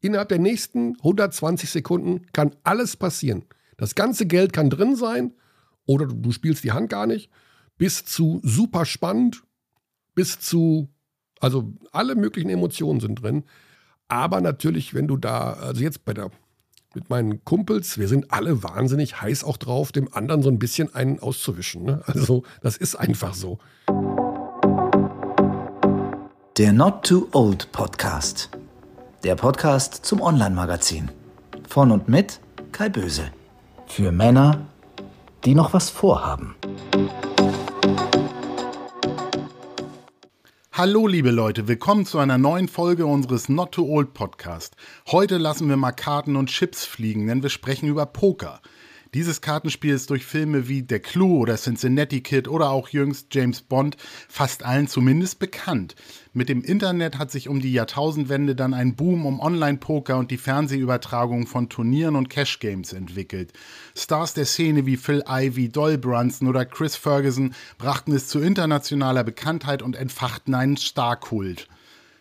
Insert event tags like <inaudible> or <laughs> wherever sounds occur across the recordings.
Innerhalb der nächsten 120 Sekunden kann alles passieren. Das ganze Geld kann drin sein oder du spielst die Hand gar nicht, bis zu super spannend, bis zu, also alle möglichen Emotionen sind drin. Aber natürlich, wenn du da, also jetzt bei der, mit meinen Kumpels, wir sind alle wahnsinnig heiß auch drauf, dem anderen so ein bisschen einen auszuwischen. Ne? Also das ist einfach so. Der Not Too Old Podcast. Der Podcast zum Online-Magazin. Von und mit Kai Böse. Für Männer, die noch was vorhaben. Hallo liebe Leute, willkommen zu einer neuen Folge unseres Not Too Old Podcast. Heute lassen wir mal Karten und Chips fliegen, denn wir sprechen über Poker. Dieses Kartenspiel ist durch Filme wie Der Clue oder Cincinnati Kid oder auch jüngst James Bond fast allen zumindest bekannt. Mit dem Internet hat sich um die Jahrtausendwende dann ein Boom um Online-Poker und die Fernsehübertragung von Turnieren und Cash-Games entwickelt. Stars der Szene wie Phil Ivey, Doll Brunson oder Chris Ferguson brachten es zu internationaler Bekanntheit und entfachten einen Starkult.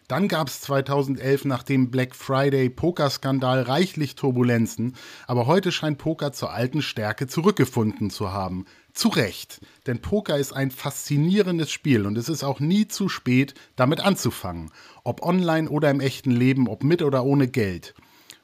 Dann gab es 2011 nach dem Black Friday Pokerskandal reichlich Turbulenzen, aber heute scheint Poker zur alten Stärke zurückgefunden zu haben. Zu Recht, denn Poker ist ein faszinierendes Spiel und es ist auch nie zu spät, damit anzufangen, ob online oder im echten Leben, ob mit oder ohne Geld.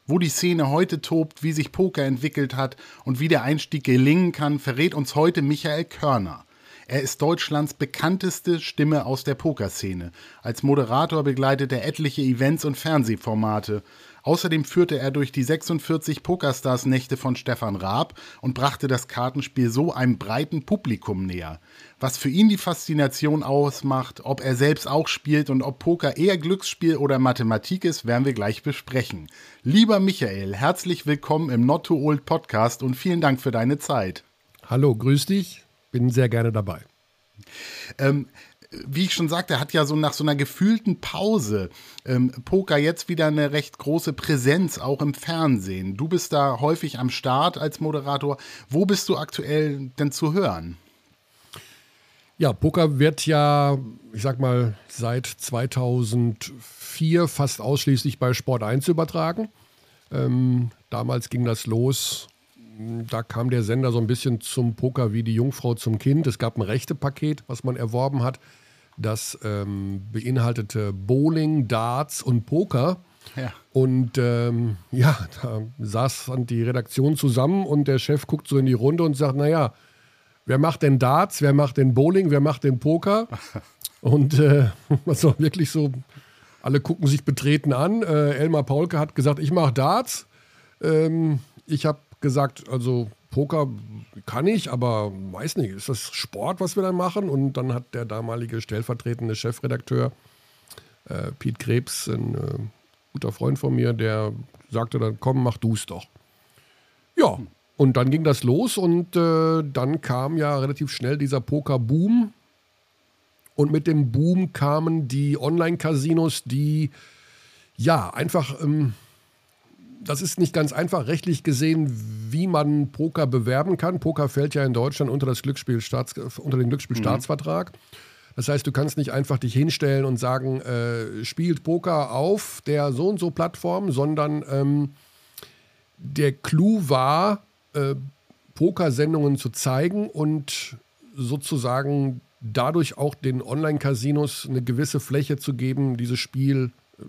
Wo die Szene heute tobt, wie sich Poker entwickelt hat und wie der Einstieg gelingen kann, verrät uns heute Michael Körner. Er ist Deutschlands bekannteste Stimme aus der Pokerszene. Als Moderator begleitet er etliche Events und Fernsehformate. Außerdem führte er durch die 46 Pokerstars-Nächte von Stefan Raab und brachte das Kartenspiel so einem breiten Publikum näher. Was für ihn die Faszination ausmacht, ob er selbst auch spielt und ob Poker eher Glücksspiel oder Mathematik ist, werden wir gleich besprechen. Lieber Michael, herzlich willkommen im Not Too Old Podcast und vielen Dank für deine Zeit. Hallo, grüß dich bin sehr gerne dabei. Ähm, wie ich schon sagte, hat ja so nach so einer gefühlten Pause ähm, Poker jetzt wieder eine recht große Präsenz, auch im Fernsehen. Du bist da häufig am Start als Moderator. Wo bist du aktuell denn zu hören? Ja, Poker wird ja, ich sag mal, seit 2004 fast ausschließlich bei Sport 1 übertragen. Ähm, damals ging das los da kam der Sender so ein bisschen zum Poker wie die Jungfrau zum Kind. Es gab ein Rechtepaket, was man erworben hat. Das ähm, beinhaltete Bowling, Darts und Poker. Ja. Und ähm, ja, da saß dann die Redaktion zusammen und der Chef guckt so in die Runde und sagt, naja, wer macht denn Darts, wer macht denn Bowling, wer macht denn Poker? <laughs> und äh, <laughs> also wirklich so, alle gucken sich betreten an. Äh, Elmar Paulke hat gesagt, ich mache Darts. Ähm, ich habe gesagt, also Poker kann ich, aber weiß nicht, ist das Sport, was wir dann machen? Und dann hat der damalige stellvertretende Chefredakteur äh, Piet Krebs, ein äh, guter Freund von mir, der sagte dann, komm, mach du es doch. Ja, und dann ging das los und äh, dann kam ja relativ schnell dieser Poker-Boom. Und mit dem Boom kamen die Online-Casinos, die ja einfach ähm, das ist nicht ganz einfach rechtlich gesehen, wie man Poker bewerben kann. Poker fällt ja in Deutschland unter, das Glücksspielstaats, unter den Glücksspielstaatsvertrag. Mhm. Das heißt, du kannst nicht einfach dich hinstellen und sagen, äh, spielt Poker auf der so und so Plattform, sondern ähm, der Clou war, äh, Pokersendungen zu zeigen und sozusagen dadurch auch den Online-Casinos eine gewisse Fläche zu geben, dieses Spiel äh,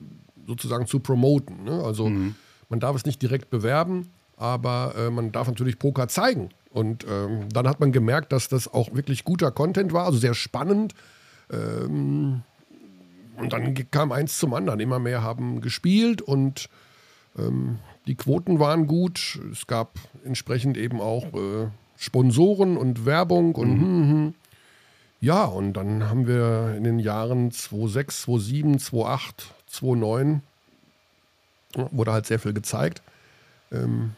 sozusagen zu promoten. Ne? Also mhm. Man darf es nicht direkt bewerben, aber äh, man darf natürlich Poker zeigen. Und ähm, dann hat man gemerkt, dass das auch wirklich guter Content war, also sehr spannend. Ähm, und dann kam eins zum anderen. Immer mehr haben gespielt und ähm, die Quoten waren gut. Es gab entsprechend eben auch äh, Sponsoren und Werbung und mhm. hm, hm. ja, und dann haben wir in den Jahren 2006, 2007, 2008, 2009 wurde halt sehr viel gezeigt. Ähm,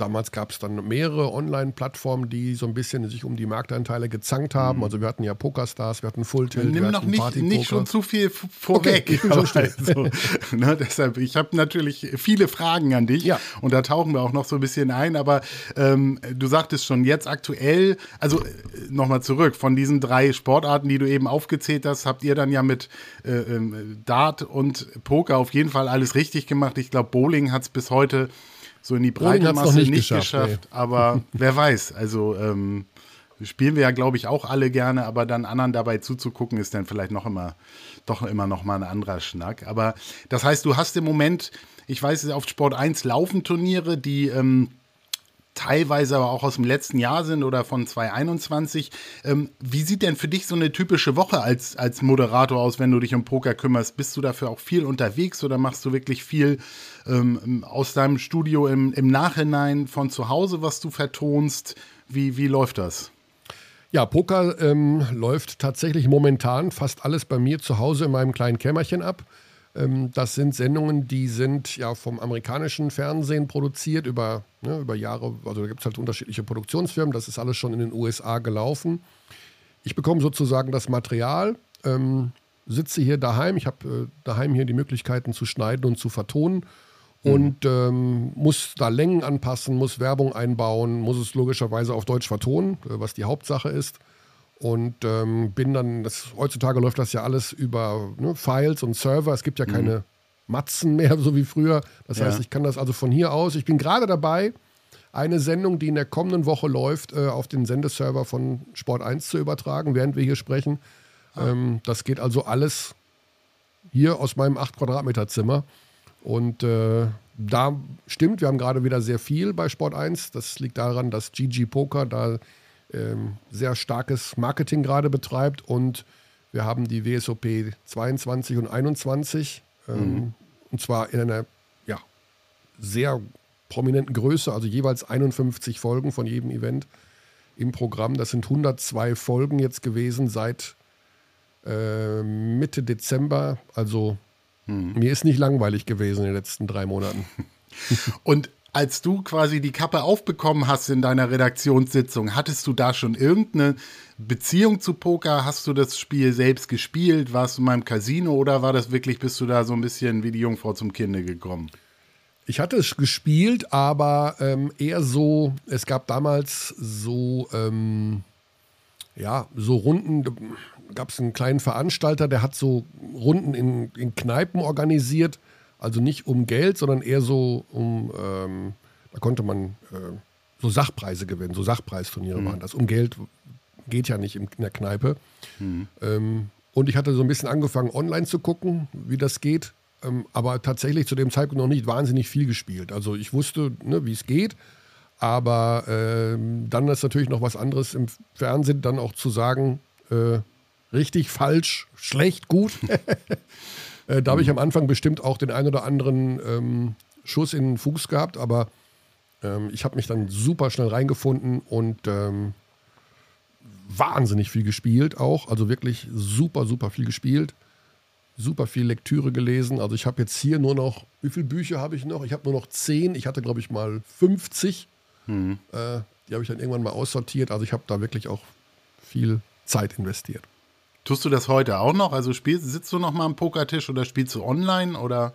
Damals gab es dann mehrere Online-Plattformen, die so ein bisschen sich um die Marktanteile gezankt haben. Mhm. Also wir hatten ja Pokerstars, wir hatten Full Tilt, Nimm wir noch nicht, nicht schon zu viel vorweg. Okay, <laughs> ich also, <laughs> ne, deshalb, ich habe natürlich viele Fragen an dich ja. und da tauchen wir auch noch so ein bisschen ein. Aber ähm, du sagtest schon, jetzt aktuell, also äh, nochmal zurück, von diesen drei Sportarten, die du eben aufgezählt hast, habt ihr dann ja mit äh, ähm, Dart und Poker auf jeden Fall alles richtig gemacht. Ich glaube, Bowling hat es bis heute so in die breite Masse nicht, nicht geschafft. geschafft aber <laughs> wer weiß, also ähm, spielen wir ja, glaube ich, auch alle gerne, aber dann anderen dabei zuzugucken, ist dann vielleicht noch immer, doch immer noch mal ein anderer Schnack. Aber das heißt, du hast im Moment, ich weiß, auf Sport 1 laufen Turniere, die ähm, teilweise aber auch aus dem letzten Jahr sind oder von 2021. Ähm, wie sieht denn für dich so eine typische Woche als, als Moderator aus, wenn du dich um Poker kümmerst? Bist du dafür auch viel unterwegs oder machst du wirklich viel ähm, aus deinem Studio im, im Nachhinein von zu Hause, was du vertonst? Wie, wie läuft das? Ja, Poker ähm, läuft tatsächlich momentan fast alles bei mir zu Hause in meinem kleinen Kämmerchen ab. Ähm, das sind Sendungen, die sind ja vom amerikanischen Fernsehen produziert über, ne, über Jahre. Also da gibt es halt unterschiedliche Produktionsfirmen. Das ist alles schon in den USA gelaufen. Ich bekomme sozusagen das Material, ähm, sitze hier daheim. Ich habe äh, daheim hier die Möglichkeiten zu schneiden und zu vertonen. Und ähm, muss da Längen anpassen, muss Werbung einbauen, muss es logischerweise auf Deutsch vertonen, äh, was die Hauptsache ist. Und ähm, bin dann, das, heutzutage läuft das ja alles über ne, Files und Server. Es gibt ja keine mhm. Matzen mehr, <laughs> so wie früher. Das ja. heißt, ich kann das also von hier aus. Ich bin gerade dabei, eine Sendung, die in der kommenden Woche läuft, äh, auf den Sendeserver von Sport 1 zu übertragen, während wir hier sprechen. Ah. Ähm, das geht also alles hier aus meinem 8 Quadratmeter Zimmer. Und äh, da stimmt, wir haben gerade wieder sehr viel bei Sport 1. Das liegt daran, dass GG Poker da ähm, sehr starkes Marketing gerade betreibt und wir haben die WSOP 22 und 21 ähm, mhm. und zwar in einer ja, sehr prominenten Größe, also jeweils 51 Folgen von jedem Event im Programm. Das sind 102 Folgen jetzt gewesen seit äh, Mitte Dezember. Also mhm. mir ist nicht langweilig gewesen in den letzten drei Monaten. <laughs> Und als du quasi die Kappe aufbekommen hast in deiner Redaktionssitzung, hattest du da schon irgendeine Beziehung zu Poker? Hast du das Spiel selbst gespielt? Warst du mal im Casino oder war das wirklich, bist du da so ein bisschen wie die Jungfrau zum Kinde gekommen? Ich hatte es gespielt, aber ähm, eher so, es gab damals so, ähm, ja, so Runden, gab es einen kleinen Veranstalter, der hat so Runden in, in Kneipen organisiert also nicht um Geld, sondern eher so um, ähm, da konnte man äh, so Sachpreise gewinnen, so Sachpreisturniere mhm. waren das. Um Geld geht ja nicht in, in der Kneipe. Mhm. Ähm, und ich hatte so ein bisschen angefangen, online zu gucken, wie das geht. Ähm, aber tatsächlich zu dem Zeitpunkt noch nicht wahnsinnig viel gespielt. Also ich wusste, ne, wie es geht. Aber ähm, dann ist natürlich noch was anderes im Fernsehen, dann auch zu sagen, äh, richtig, falsch, schlecht, gut. <laughs> Äh, da habe ich mhm. am Anfang bestimmt auch den einen oder anderen ähm, Schuss in den Fuß gehabt, aber ähm, ich habe mich dann super schnell reingefunden und ähm, wahnsinnig viel gespielt auch. Also wirklich super, super viel gespielt. Super viel Lektüre gelesen. Also ich habe jetzt hier nur noch, wie viele Bücher habe ich noch? Ich habe nur noch zehn. Ich hatte, glaube ich, mal 50. Mhm. Äh, die habe ich dann irgendwann mal aussortiert. Also ich habe da wirklich auch viel Zeit investiert. Tust du das heute auch noch? Also spielst, sitzt du noch mal am Pokertisch oder spielst du online oder?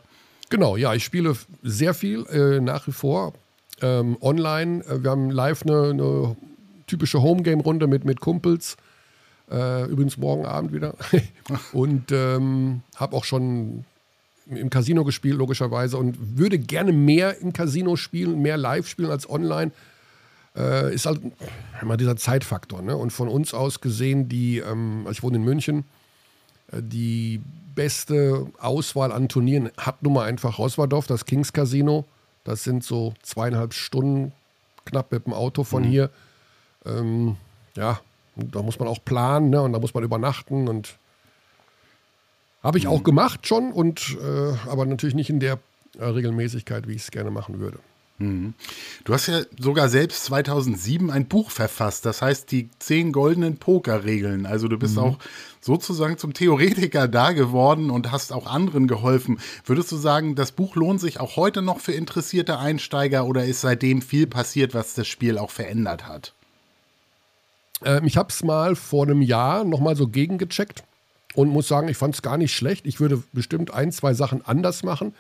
Genau, ja, ich spiele sehr viel äh, nach wie vor ähm, online. Äh, wir haben live eine, eine typische Homegame-Runde mit, mit Kumpels. Äh, übrigens morgen Abend wieder. <laughs> und ähm, habe auch schon im Casino gespielt, logischerweise, und würde gerne mehr im Casino spielen, mehr live spielen als online äh, ist halt immer dieser Zeitfaktor. Ne? Und von uns aus gesehen, die, ähm, also ich wohne in München, äh, die beste Auswahl an Turnieren hat nun mal einfach Roswardorf, das Kings Casino. Das sind so zweieinhalb Stunden knapp mit dem Auto von mhm. hier. Ähm, ja, da muss man auch planen ne? und da muss man übernachten und habe ich mhm. auch gemacht schon und äh, aber natürlich nicht in der äh, Regelmäßigkeit, wie ich es gerne machen würde. Mhm. Du hast ja sogar selbst 2007 ein Buch verfasst, das heißt die zehn goldenen Pokerregeln. Also du bist mhm. auch sozusagen zum Theoretiker da geworden und hast auch anderen geholfen. Würdest du sagen, das Buch lohnt sich auch heute noch für interessierte Einsteiger oder ist seitdem viel passiert, was das Spiel auch verändert hat? Ähm, ich habe es mal vor einem Jahr nochmal so gegengecheckt und muss sagen, ich fand es gar nicht schlecht. Ich würde bestimmt ein, zwei Sachen anders machen.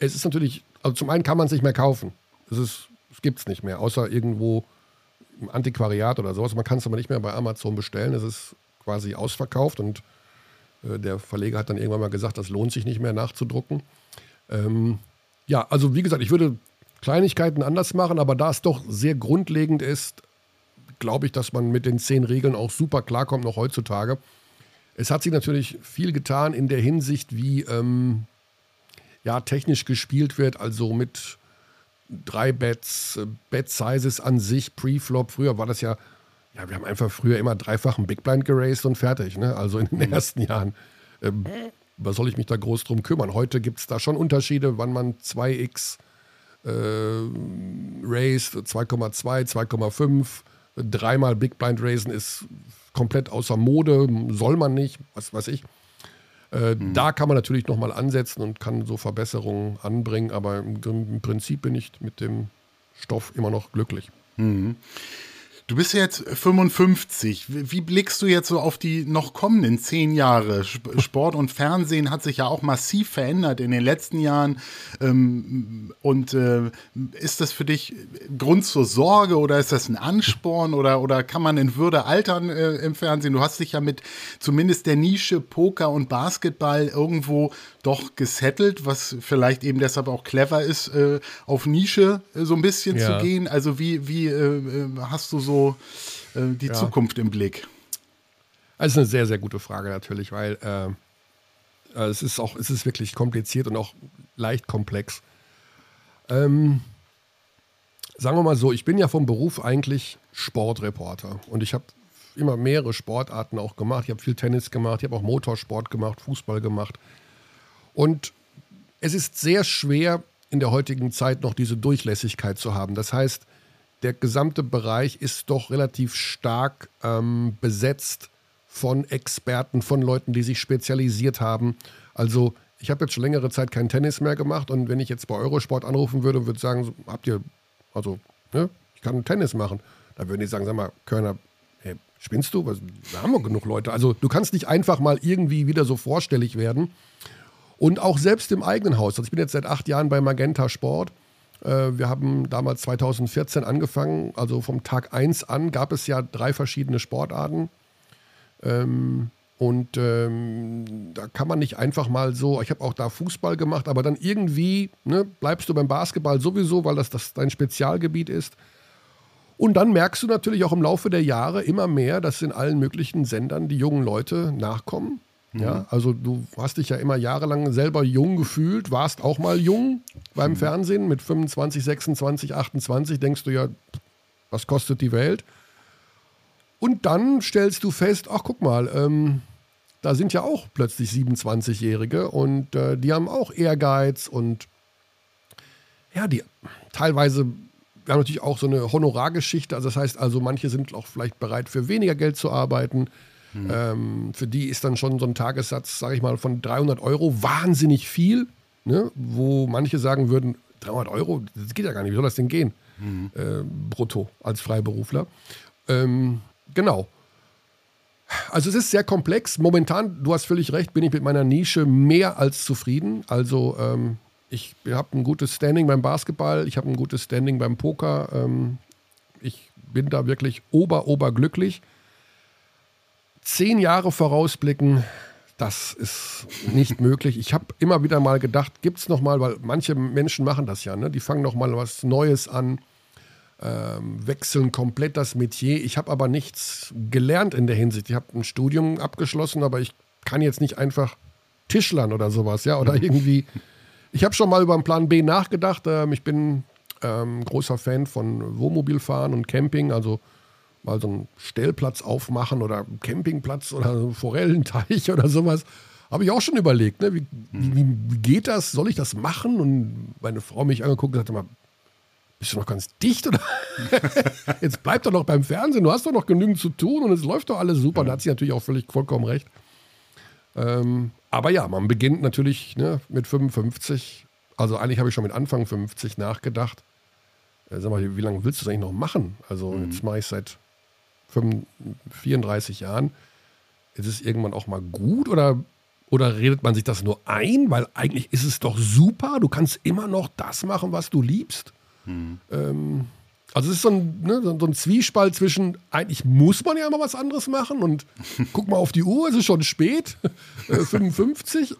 Es ist natürlich, also zum einen kann man es nicht mehr kaufen. Es, ist, es gibt es nicht mehr, außer irgendwo im Antiquariat oder sowas. Man kann es aber nicht mehr bei Amazon bestellen. Es ist quasi ausverkauft und äh, der Verleger hat dann irgendwann mal gesagt, das lohnt sich nicht mehr nachzudrucken. Ähm, ja, also wie gesagt, ich würde Kleinigkeiten anders machen, aber da es doch sehr grundlegend ist, glaube ich, dass man mit den zehn Regeln auch super klarkommt, noch heutzutage. Es hat sich natürlich viel getan in der Hinsicht, wie ähm, ja, technisch gespielt wird, also mit drei Bets, äh, Bet-Sizes an sich, Pre-Flop. Früher war das ja, ja, wir haben einfach früher immer dreifachen Big Blind geraced und fertig, ne? Also in den mhm. ersten Jahren. Ähm, was soll ich mich da groß drum kümmern? Heute gibt es da schon Unterschiede, wann man 2x äh, raced, 2,2, 2,5, dreimal Big Blind raisen ist komplett außer Mode, soll man nicht, was weiß ich. Äh, mhm. Da kann man natürlich nochmal ansetzen und kann so Verbesserungen anbringen, aber im, im, Prinzip bin ich mit dem Stoff immer noch glücklich. Mhm. Du bist jetzt 55. Wie blickst du jetzt so auf die noch kommenden zehn Jahre? Sport und Fernsehen hat sich ja auch massiv verändert in den letzten Jahren. Ähm, und äh, ist das für dich Grund zur Sorge oder ist das ein Ansporn oder, oder kann man in Würde altern äh, im Fernsehen? Du hast dich ja mit zumindest der Nische Poker und Basketball irgendwo doch gesettelt, was vielleicht eben deshalb auch clever ist, äh, auf Nische so ein bisschen ja. zu gehen. Also wie, wie hast du so äh, die ja. Zukunft im Blick? Also eine sehr, sehr gute Frage natürlich, weil äh, äh, es ist auch, es ist wirklich kompliziert und auch leicht komplex. Ähm, sagen wir mal so, ich bin ja vom Beruf eigentlich Sportreporter und ich habe immer mehrere Sportarten auch gemacht. Ich habe viel Tennis gemacht, ich habe auch Motorsport gemacht, Fußball gemacht. Und es ist sehr schwer in der heutigen Zeit noch diese Durchlässigkeit zu haben. Das heißt, der gesamte Bereich ist doch relativ stark ähm, besetzt von Experten, von Leuten, die sich spezialisiert haben. Also ich habe jetzt schon längere Zeit kein Tennis mehr gemacht und wenn ich jetzt bei Eurosport anrufen würde und würde sagen, habt ihr, also, ne, ich kann Tennis machen, dann würden die sagen, sag mal, Körner, hey, spinnst du? da haben wir genug Leute. Also du kannst nicht einfach mal irgendwie wieder so vorstellig werden. Und auch selbst im eigenen Haus. Also ich bin jetzt seit acht Jahren bei Magenta Sport äh, wir haben damals 2014 angefangen, also vom Tag 1 an gab es ja drei verschiedene Sportarten. Ähm, und ähm, da kann man nicht einfach mal so, ich habe auch da Fußball gemacht, aber dann irgendwie ne, bleibst du beim Basketball sowieso, weil das, das dein Spezialgebiet ist. Und dann merkst du natürlich auch im Laufe der Jahre immer mehr, dass in allen möglichen Sendern die jungen Leute nachkommen. Ja, mhm. also du hast dich ja immer jahrelang selber jung gefühlt, warst auch mal jung beim mhm. Fernsehen mit 25, 26, 28, denkst du ja, was kostet die Welt? Und dann stellst du fest, ach guck mal, ähm, da sind ja auch plötzlich 27-Jährige und äh, die haben auch Ehrgeiz und ja, die teilweise, wir haben natürlich auch so eine Honorargeschichte, also das heißt also, manche sind auch vielleicht bereit für weniger Geld zu arbeiten. Mhm. Ähm, für die ist dann schon so ein Tagessatz, sage ich mal, von 300 Euro wahnsinnig viel, ne? wo manche sagen würden, 300 Euro, das geht ja gar nicht, wie soll das denn gehen? Mhm. Äh, brutto als Freiberufler. Ähm, genau. Also es ist sehr komplex. Momentan, du hast völlig recht, bin ich mit meiner Nische mehr als zufrieden. Also ähm, ich habe ein gutes Standing beim Basketball, ich habe ein gutes Standing beim Poker. Ähm, ich bin da wirklich ober, ober glücklich zehn Jahre vorausblicken, das ist nicht <laughs> möglich. Ich habe immer wieder mal gedacht, gibt es noch mal, weil manche Menschen machen das ja, ne? die fangen noch mal was Neues an, ähm, wechseln komplett das Metier. Ich habe aber nichts gelernt in der Hinsicht. Ich habe ein Studium abgeschlossen, aber ich kann jetzt nicht einfach Tischlern oder sowas, ja, oder irgendwie. <laughs> Ich habe schon mal über einen Plan B nachgedacht. Ähm, ich bin ähm, großer Fan von Wohnmobilfahren und Camping, also mal so einen Stellplatz aufmachen oder einen Campingplatz oder einen Forellenteich oder sowas. Habe ich auch schon überlegt, ne? wie, wie, wie, geht das? Soll ich das machen? Und meine Frau mich angeguckt und sagte mal, bist du noch ganz dicht oder? <laughs> Jetzt bleib doch noch beim Fernsehen, du hast doch noch genügend zu tun und es läuft doch alles super. Ja. Da hat sie natürlich auch völlig vollkommen recht. Ähm, aber ja, man beginnt natürlich ne, mit 55. Also eigentlich habe ich schon mit Anfang 50 nachgedacht. Äh, sag mal, wie lange willst du das eigentlich noch machen? Also mhm. jetzt mache ich seit 35, 34 Jahren. Ist es irgendwann auch mal gut oder, oder redet man sich das nur ein? Weil eigentlich ist es doch super. Du kannst immer noch das machen, was du liebst. Mhm. Ähm, also es ist so ein, ne, so ein, Zwiespalt zwischen, eigentlich muss man ja immer was anderes machen und <laughs> guck mal auf die Uhr, es ist schon spät, äh, 55.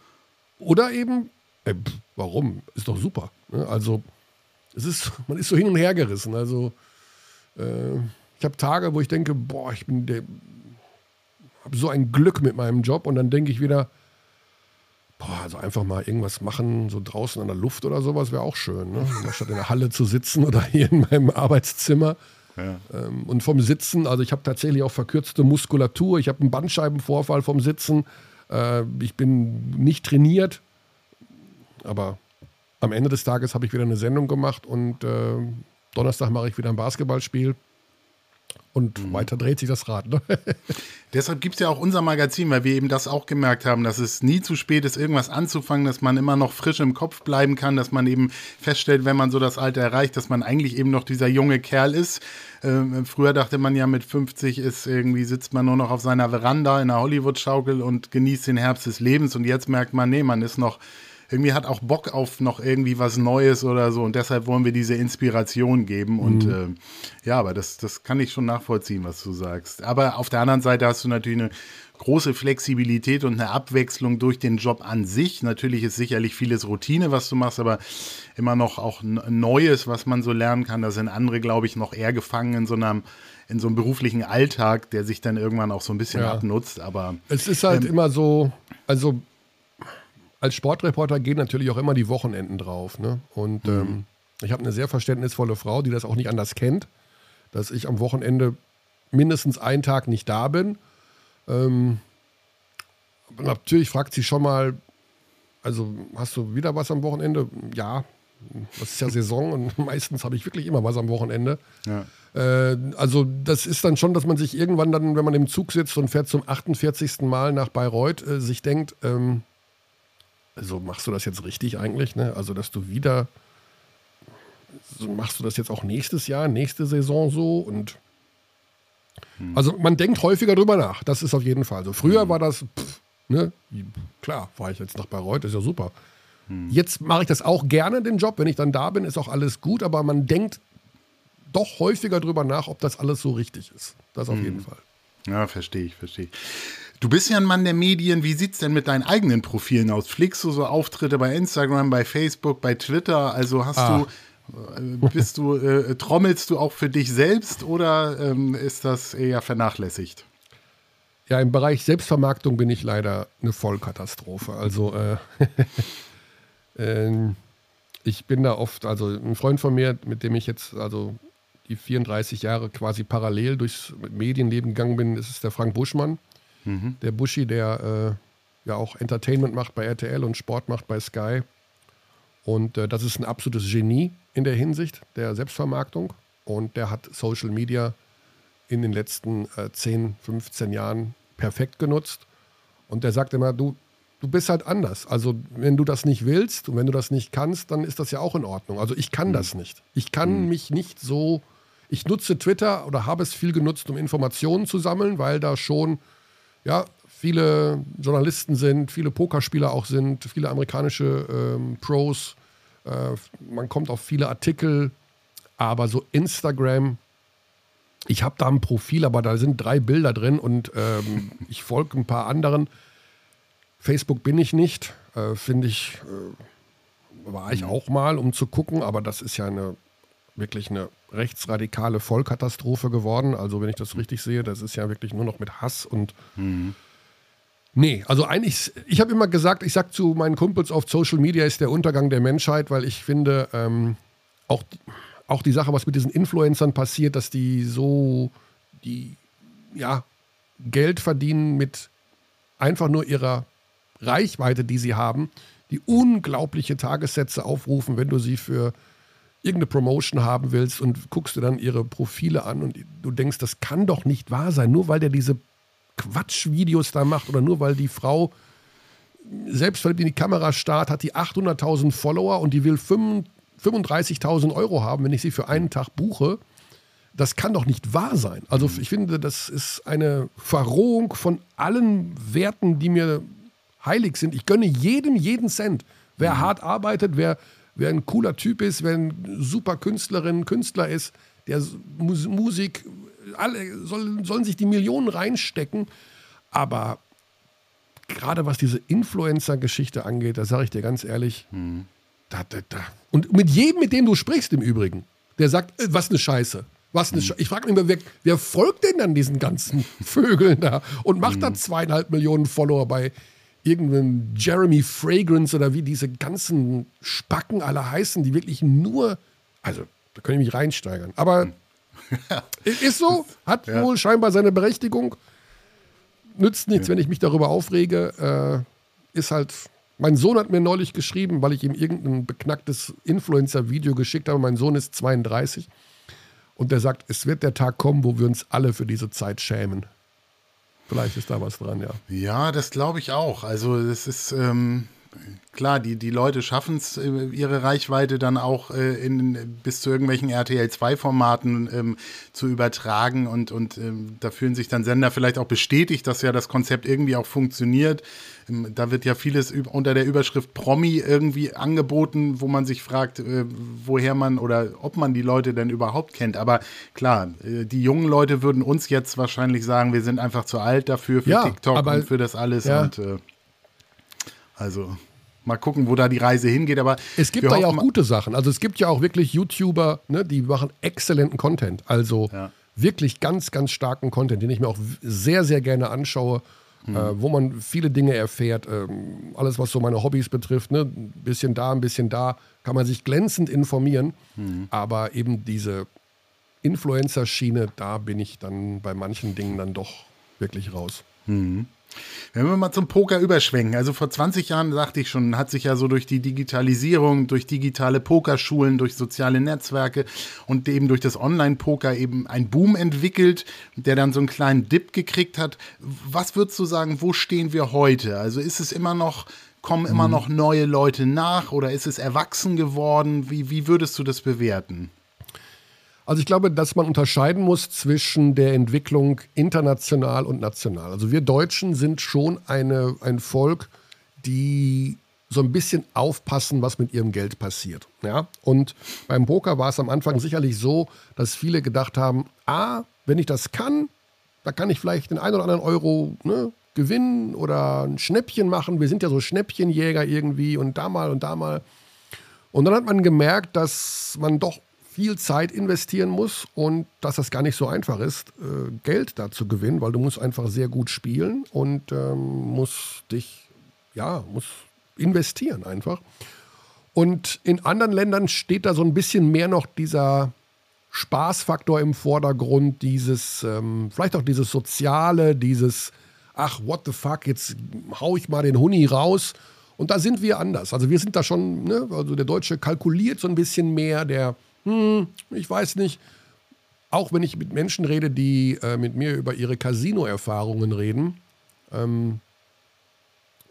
Oder eben, äh, pff, warum? Ist doch super. Ne? Also es ist, man ist so hin und her gerissen. Also äh, ich habe Tage, wo ich denke, boah, ich bin der, habe so ein Glück mit meinem Job und dann denke ich wieder, Boah, also einfach mal irgendwas machen, so draußen an der Luft oder sowas wäre auch schön. Ne? <laughs> Statt in der Halle zu sitzen oder hier in meinem Arbeitszimmer. Ja. Ähm, und vom Sitzen, also ich habe tatsächlich auch verkürzte Muskulatur, ich habe einen Bandscheibenvorfall vom Sitzen, äh, ich bin nicht trainiert, aber am Ende des Tages habe ich wieder eine Sendung gemacht und äh, Donnerstag mache ich wieder ein Basketballspiel. Und mhm. weiter dreht sich das Rad. Ne? <laughs> Deshalb gibt es ja auch unser Magazin, weil wir eben das auch gemerkt haben, dass es nie zu spät ist, irgendwas anzufangen, dass man immer noch frisch im Kopf bleiben kann, dass man eben feststellt, wenn man so das Alter erreicht, dass man eigentlich eben noch dieser junge Kerl ist. Ähm, früher dachte man ja, mit 50 ist irgendwie, sitzt man nur noch auf seiner Veranda in einer Hollywood-Schaukel und genießt den Herbst des Lebens. Und jetzt merkt man, nee, man ist noch irgendwie hat auch Bock auf noch irgendwie was Neues oder so und deshalb wollen wir diese Inspiration geben und mhm. äh, ja, aber das, das kann ich schon nachvollziehen, was du sagst. Aber auf der anderen Seite hast du natürlich eine große Flexibilität und eine Abwechslung durch den Job an sich. Natürlich ist sicherlich vieles Routine, was du machst, aber immer noch auch Neues, was man so lernen kann. Da sind andere, glaube ich, noch eher gefangen in so einem in so einem beruflichen Alltag, der sich dann irgendwann auch so ein bisschen ja. abnutzt. Aber es ist halt ähm, immer so, also als Sportreporter gehen natürlich auch immer die Wochenenden drauf. Ne? Und mhm. ähm, ich habe eine sehr verständnisvolle Frau, die das auch nicht anders kennt, dass ich am Wochenende mindestens einen Tag nicht da bin. Ähm, natürlich fragt sie schon mal, also hast du wieder was am Wochenende? Ja, das ist ja Saison und <laughs> meistens habe ich wirklich immer was am Wochenende. Ja. Äh, also das ist dann schon, dass man sich irgendwann dann, wenn man im Zug sitzt und fährt zum 48. Mal nach Bayreuth, äh, sich denkt, ähm, also machst du das jetzt richtig eigentlich? Ne? Also, dass du wieder, machst du das jetzt auch nächstes Jahr, nächste Saison so und hm. also man denkt häufiger drüber nach, das ist auf jeden Fall so. Früher hm. war das, pff, ne, klar, fahre ich jetzt nach Bayreuth, ist ja super. Hm. Jetzt mache ich das auch gerne, den Job, wenn ich dann da bin, ist auch alles gut, aber man denkt doch häufiger drüber nach, ob das alles so richtig ist. Das auf hm. jeden Fall. Ja, verstehe ich, verstehe ich. Du bist ja ein Mann der Medien. Wie sieht es denn mit deinen eigenen Profilen aus? Fliegst du so Auftritte bei Instagram, bei Facebook, bei Twitter? Also hast ah. du, äh, bist du, äh, trommelst du auch für dich selbst oder ähm, ist das eher vernachlässigt? Ja, im Bereich Selbstvermarktung bin ich leider eine Vollkatastrophe. Also äh, <laughs> äh, ich bin da oft, also ein Freund von mir, mit dem ich jetzt also die 34 Jahre quasi parallel durchs Medienleben gegangen bin, ist der Frank Buschmann. Mhm. Der Buschi, der äh, ja auch Entertainment macht bei RTL und Sport macht bei Sky. Und äh, das ist ein absolutes Genie in der Hinsicht der Selbstvermarktung. Und der hat Social Media in den letzten äh, 10, 15 Jahren perfekt genutzt. Und der sagt immer, du, du bist halt anders. Also wenn du das nicht willst und wenn du das nicht kannst, dann ist das ja auch in Ordnung. Also ich kann mhm. das nicht. Ich kann mhm. mich nicht so, ich nutze Twitter oder habe es viel genutzt, um Informationen zu sammeln, weil da schon ja, viele Journalisten sind, viele Pokerspieler auch sind, viele amerikanische ähm, Pros. Äh, man kommt auf viele Artikel, aber so Instagram, ich habe da ein Profil, aber da sind drei Bilder drin und ähm, <laughs> ich folge ein paar anderen. Facebook bin ich nicht, äh, finde ich, äh, war ich auch mal, um zu gucken, aber das ist ja eine wirklich eine rechtsradikale Vollkatastrophe geworden. Also wenn ich das richtig sehe, das ist ja wirklich nur noch mit Hass und mhm. Nee, also eigentlich, ich habe immer gesagt, ich sage zu meinen Kumpels auf Social Media ist der Untergang der Menschheit, weil ich finde, ähm, auch, auch die Sache, was mit diesen Influencern passiert, dass die so, die, ja, Geld verdienen mit einfach nur ihrer Reichweite, die sie haben, die unglaubliche Tagessätze aufrufen, wenn du sie für irgendeine Promotion haben willst und guckst dir dann ihre Profile an und du denkst, das kann doch nicht wahr sein, nur weil der diese Quatschvideos da macht oder nur weil die Frau selbst in die Kamera starrt, hat die 800.000 Follower und die will 35.000 Euro haben, wenn ich sie für einen Tag buche. Das kann doch nicht wahr sein. Also ich finde, das ist eine Verrohung von allen Werten, die mir heilig sind. Ich gönne jedem jeden Cent. Wer mhm. hart arbeitet, wer, wer ein cooler Typ ist, wer ein super Künstlerin, Künstler ist, der Musik, alle sollen, sollen sich die Millionen reinstecken. Aber gerade was diese Influencer-Geschichte angeht, da sage ich dir ganz ehrlich, mhm. da, da, da. und mit jedem, mit dem du sprichst im Übrigen, der sagt, äh, was eine Scheiße. Was eine mhm. Ich frage mich immer, wer, wer, folgt denn dann diesen ganzen <laughs> Vögeln da und macht mhm. da zweieinhalb Millionen Follower bei irgendeinem Jeremy Fragrance oder wie diese ganzen Spacken alle heißen, die wirklich nur, also da kann ich mich reinsteigern. Aber <laughs> mhm. ist so, hat ja. wohl scheinbar seine Berechtigung nützt nichts, wenn ich mich darüber aufrege. Äh, ist halt. Mein Sohn hat mir neulich geschrieben, weil ich ihm irgendein beknacktes Influencer-Video geschickt habe. Mein Sohn ist 32. Und der sagt, es wird der Tag kommen, wo wir uns alle für diese Zeit schämen. Vielleicht ist da was dran, ja. Ja, das glaube ich auch. Also, es ist. Ähm klar, die, die Leute schaffen es, äh, ihre Reichweite dann auch äh, in, bis zu irgendwelchen RTL-2-Formaten ähm, zu übertragen und, und ähm, da fühlen sich dann Sender vielleicht auch bestätigt, dass ja das Konzept irgendwie auch funktioniert. Da wird ja vieles unter der Überschrift Promi irgendwie angeboten, wo man sich fragt, äh, woher man oder ob man die Leute denn überhaupt kennt. Aber klar, äh, die jungen Leute würden uns jetzt wahrscheinlich sagen, wir sind einfach zu alt dafür, für ja, TikTok und für das alles. Ja. Und äh, also mal gucken, wo da die Reise hingeht. Aber es gibt da ja auch gute Sachen. Also es gibt ja auch wirklich YouTuber, ne, die machen exzellenten Content. Also ja. wirklich ganz, ganz starken Content, den ich mir auch sehr, sehr gerne anschaue. Mhm. Äh, wo man viele Dinge erfährt, ähm, alles was so meine Hobbys betrifft, ne, ein bisschen da, ein bisschen da, kann man sich glänzend informieren. Mhm. Aber eben diese Influencer-Schiene, da bin ich dann bei manchen Dingen dann doch wirklich raus. Mhm. Wenn wir mal zum Poker überschwenken, also vor 20 Jahren sagte ich schon, hat sich ja so durch die Digitalisierung, durch digitale Pokerschulen, durch soziale Netzwerke und eben durch das Online-Poker eben ein Boom entwickelt, der dann so einen kleinen Dip gekriegt hat. Was würdest du sagen, wo stehen wir heute? Also ist es immer noch, kommen immer mhm. noch neue Leute nach oder ist es erwachsen geworden? Wie, wie würdest du das bewerten? Also ich glaube, dass man unterscheiden muss zwischen der Entwicklung international und national. Also wir Deutschen sind schon eine, ein Volk, die so ein bisschen aufpassen, was mit ihrem Geld passiert. Ja? Und beim Poker war es am Anfang sicherlich so, dass viele gedacht haben, ah, wenn ich das kann, da kann ich vielleicht den einen oder anderen Euro ne, gewinnen oder ein Schnäppchen machen. Wir sind ja so Schnäppchenjäger irgendwie und da mal und da mal. Und dann hat man gemerkt, dass man doch viel Zeit investieren muss und dass das gar nicht so einfach ist, äh, Geld da zu gewinnen, weil du musst einfach sehr gut spielen und ähm, musst dich, ja, musst investieren einfach. Und in anderen Ländern steht da so ein bisschen mehr noch dieser Spaßfaktor im Vordergrund, dieses, ähm, vielleicht auch dieses Soziale, dieses, ach, what the fuck, jetzt hau ich mal den Huni raus. Und da sind wir anders. Also wir sind da schon, ne, also der Deutsche kalkuliert so ein bisschen mehr, der hm, ich weiß nicht. Auch wenn ich mit Menschen rede, die äh, mit mir über ihre Casino-Erfahrungen reden, ähm,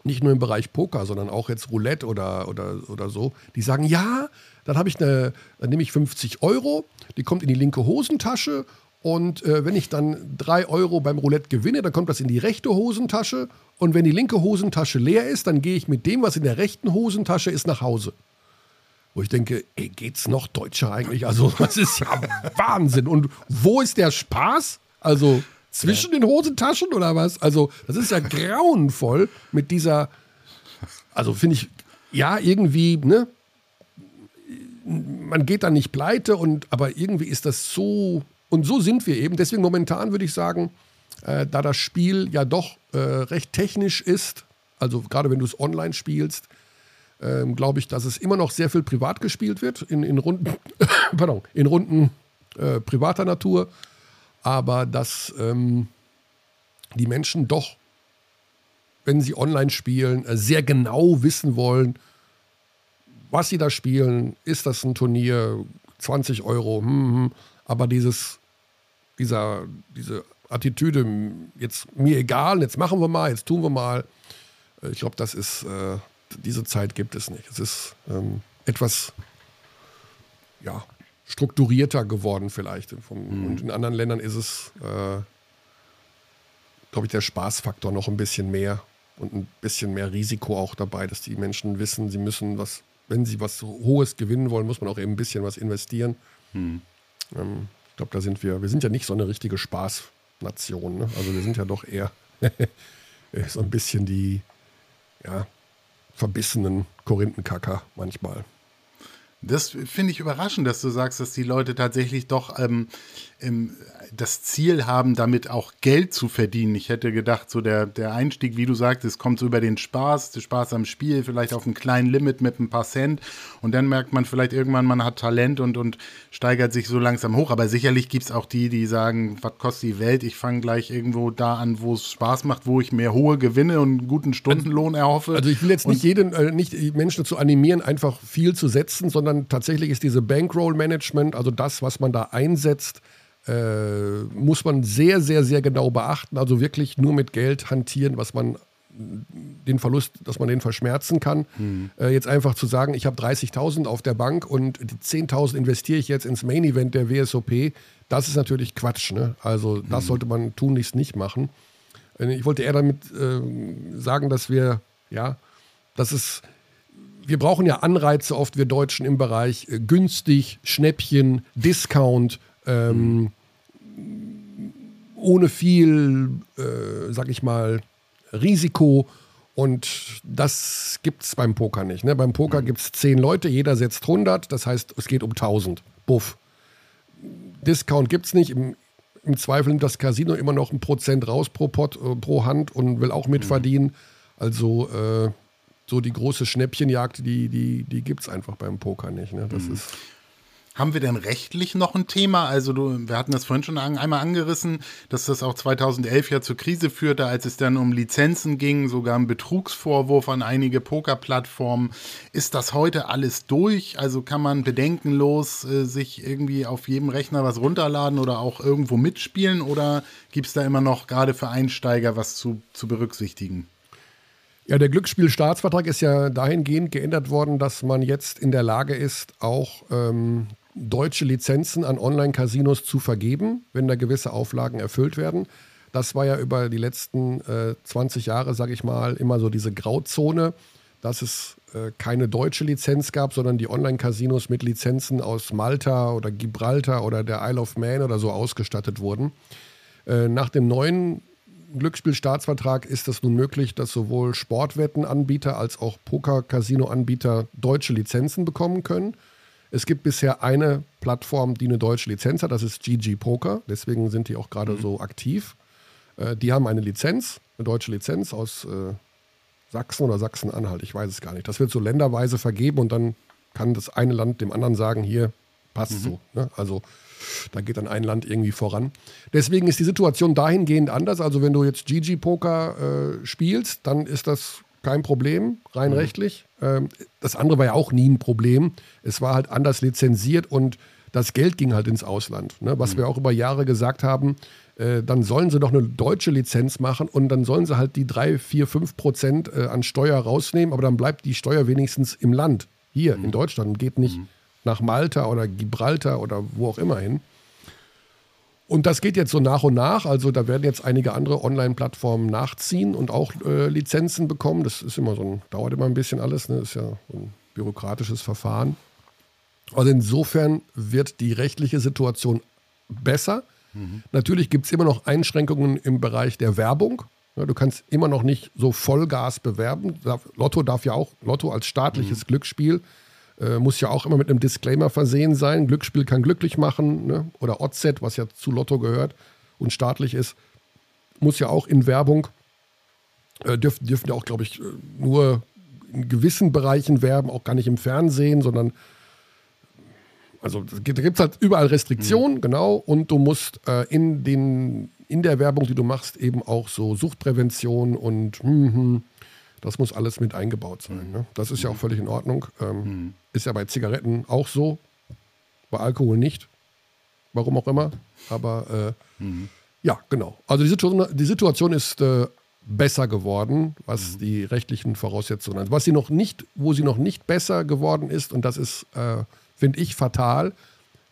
nicht nur im Bereich Poker, sondern auch jetzt Roulette oder, oder, oder so, die sagen, ja, dann habe ich eine, dann nehme ich 50 Euro, die kommt in die linke Hosentasche und äh, wenn ich dann 3 Euro beim Roulette gewinne, dann kommt das in die rechte Hosentasche und wenn die linke Hosentasche leer ist, dann gehe ich mit dem, was in der rechten Hosentasche ist, nach Hause. Wo ich denke, ey, geht's noch deutscher eigentlich? Also, <laughs> das ist ja Wahnsinn. Und wo ist der Spaß? Also, zwischen den Hosentaschen oder was? Also, das ist ja <laughs> grauenvoll mit dieser, also finde ich, ja, irgendwie, ne? Man geht da nicht pleite und, aber irgendwie ist das so, und so sind wir eben. Deswegen momentan würde ich sagen, äh, da das Spiel ja doch äh, recht technisch ist, also gerade wenn du es online spielst, ähm, glaube ich, dass es immer noch sehr viel privat gespielt wird, in, in Runden, <coughs> pardon, in Runden äh, privater Natur, aber dass ähm, die Menschen doch, wenn sie online spielen, äh, sehr genau wissen wollen, was sie da spielen, ist das ein Turnier, 20 Euro, hm, hm. aber dieses, dieser, diese Attitüde, jetzt mir egal, jetzt machen wir mal, jetzt tun wir mal, äh, ich glaube, das ist, äh, diese Zeit gibt es nicht. Es ist ähm, etwas, ja, strukturierter geworden vielleicht. Mhm. Und in anderen Ländern ist es, äh, glaube ich, der Spaßfaktor noch ein bisschen mehr und ein bisschen mehr Risiko auch dabei, dass die Menschen wissen, sie müssen was, wenn sie was Hohes gewinnen wollen, muss man auch eben ein bisschen was investieren. Mhm. Ähm, ich glaube, da sind wir, wir sind ja nicht so eine richtige Spaßnation. Ne? Also wir sind ja doch eher <laughs> so ein bisschen die, ja, verbissenen Korinthenkacker manchmal. Das finde ich überraschend, dass du sagst, dass die Leute tatsächlich doch ähm, ähm, das Ziel haben, damit auch Geld zu verdienen. Ich hätte gedacht, so der, der Einstieg, wie du sagtest, kommt so über den Spaß, der Spaß am Spiel, vielleicht auf einem kleinen Limit mit ein paar Cent. Und dann merkt man vielleicht irgendwann, man hat Talent und, und steigert sich so langsam hoch. Aber sicherlich gibt es auch die, die sagen, was kostet die Welt? Ich fange gleich irgendwo da an, wo es Spaß macht, wo ich mehr hohe Gewinne und einen guten Stundenlohn erhoffe. Also ich will jetzt nicht jeden, äh, nicht Menschen dazu animieren, einfach viel zu setzen, sondern tatsächlich ist diese Bankroll-Management, also das, was man da einsetzt, äh, muss man sehr, sehr, sehr genau beachten. Also wirklich nur mit Geld hantieren, was man den Verlust, dass man den verschmerzen kann. Mhm. Äh, jetzt einfach zu sagen, ich habe 30.000 auf der Bank und die 10.000 investiere ich jetzt ins Main Event der WSOP, das ist natürlich Quatsch. Ne? Also das mhm. sollte man tunlichst nicht machen. Äh, ich wollte eher damit äh, sagen, dass wir, ja, dass es, wir brauchen ja Anreize oft, wir Deutschen im Bereich äh, günstig, Schnäppchen, Discount, ähm, ohne viel, äh, sag ich mal, Risiko. Und das gibt es beim Poker nicht. Ne? Beim Poker gibt es zehn Leute, jeder setzt 100, das heißt, es geht um 1000. Buff. Discount gibt es nicht. Im, Im, Zweifel nimmt das Casino immer noch ein Prozent raus pro, Pot, äh, pro Hand und will auch mitverdienen. Also äh, so die große Schnäppchenjagd, die, die, die gibt es einfach beim Poker nicht. Ne? Das mhm. ist haben wir denn rechtlich noch ein Thema? Also du, wir hatten das vorhin schon einmal angerissen, dass das auch 2011 ja zur Krise führte, als es dann um Lizenzen ging, sogar ein Betrugsvorwurf an einige Pokerplattformen. Ist das heute alles durch? Also kann man bedenkenlos äh, sich irgendwie auf jedem Rechner was runterladen oder auch irgendwo mitspielen? Oder gibt es da immer noch gerade für Einsteiger was zu, zu berücksichtigen? Ja, der Glücksspielstaatsvertrag ist ja dahingehend geändert worden, dass man jetzt in der Lage ist, auch ähm, deutsche Lizenzen an Online-Casinos zu vergeben, wenn da gewisse Auflagen erfüllt werden. Das war ja über die letzten äh, 20 Jahre, sage ich mal, immer so diese Grauzone, dass es äh, keine deutsche Lizenz gab, sondern die Online-Casinos mit Lizenzen aus Malta oder Gibraltar oder der Isle of Man oder so ausgestattet wurden. Äh, nach dem neuen Glücksspielstaatsvertrag ist es nun möglich, dass sowohl Sportwettenanbieter als auch Poker-Casino-Anbieter deutsche Lizenzen bekommen können. Es gibt bisher eine Plattform, die eine deutsche Lizenz hat, das ist GG Poker. Deswegen sind die auch gerade mhm. so aktiv. Äh, die haben eine Lizenz, eine deutsche Lizenz aus äh, Sachsen oder Sachsen-Anhalt, ich weiß es gar nicht. Das wird so länderweise vergeben und dann kann das eine Land dem anderen sagen, hier passt mhm. so. Ne? Also da geht dann ein Land irgendwie voran. Deswegen ist die Situation dahingehend anders. Also wenn du jetzt GG Poker äh, spielst, dann ist das kein Problem, rein mhm. rechtlich. Ähm, das andere war ja auch nie ein Problem. Es war halt anders lizenziert und das Geld ging halt ins Ausland. Ne? Was mhm. wir auch über Jahre gesagt haben, äh, dann sollen sie doch eine deutsche Lizenz machen und dann sollen sie halt die 3, 4, 5 Prozent äh, an Steuer rausnehmen, aber dann bleibt die Steuer wenigstens im Land, hier mhm. in Deutschland und geht nicht mhm. Nach Malta oder Gibraltar oder wo auch immer hin. Und das geht jetzt so nach und nach. Also da werden jetzt einige andere Online-Plattformen nachziehen und auch äh, Lizenzen bekommen. Das ist immer so ein, dauert immer ein bisschen alles. Ne? Das ist ja ein bürokratisches Verfahren. Also insofern wird die rechtliche Situation besser. Mhm. Natürlich gibt es immer noch Einschränkungen im Bereich der Werbung. Ja, du kannst immer noch nicht so Vollgas bewerben. Lotto darf ja auch, Lotto als staatliches mhm. Glücksspiel äh, muss ja auch immer mit einem Disclaimer versehen sein. Glücksspiel kann glücklich machen. Ne? Oder OZ, was ja zu Lotto gehört und staatlich ist, muss ja auch in Werbung, äh, dürfen, dürfen ja auch, glaube ich, äh, nur in gewissen Bereichen werben, auch gar nicht im Fernsehen, sondern also da gibt es halt überall Restriktionen, mhm. genau, und du musst äh, in, den, in der Werbung, die du machst, eben auch so Suchtprävention und hm, hm, Das muss alles mit eingebaut sein. Ne? Das ist ja auch völlig in Ordnung. Ähm, Ist ja bei Zigaretten auch so, bei Alkohol nicht. Warum auch immer. Aber äh, ja, genau. Also die Situation, die Situation ist äh, besser geworden, was die rechtlichen Voraussetzungen angeht. Was sie noch nicht, wo sie noch nicht besser geworden ist, und das ist, äh, finde ich, fatal,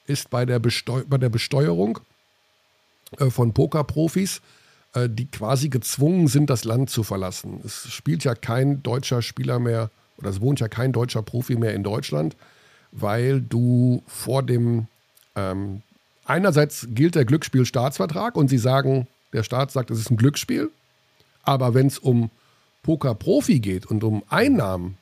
ist bei der, Besteu bei der Besteuerung äh, von Pokerprofis, äh, die quasi gezwungen sind, das Land zu verlassen. Es spielt ja kein deutscher Spieler mehr, oder es wohnt ja kein deutscher Profi mehr in Deutschland, weil du vor dem, ähm, einerseits gilt der Glücksspielstaatsvertrag und sie sagen, der Staat sagt, es ist ein Glücksspiel, aber wenn es um Poker-Profi geht und um Einnahmen,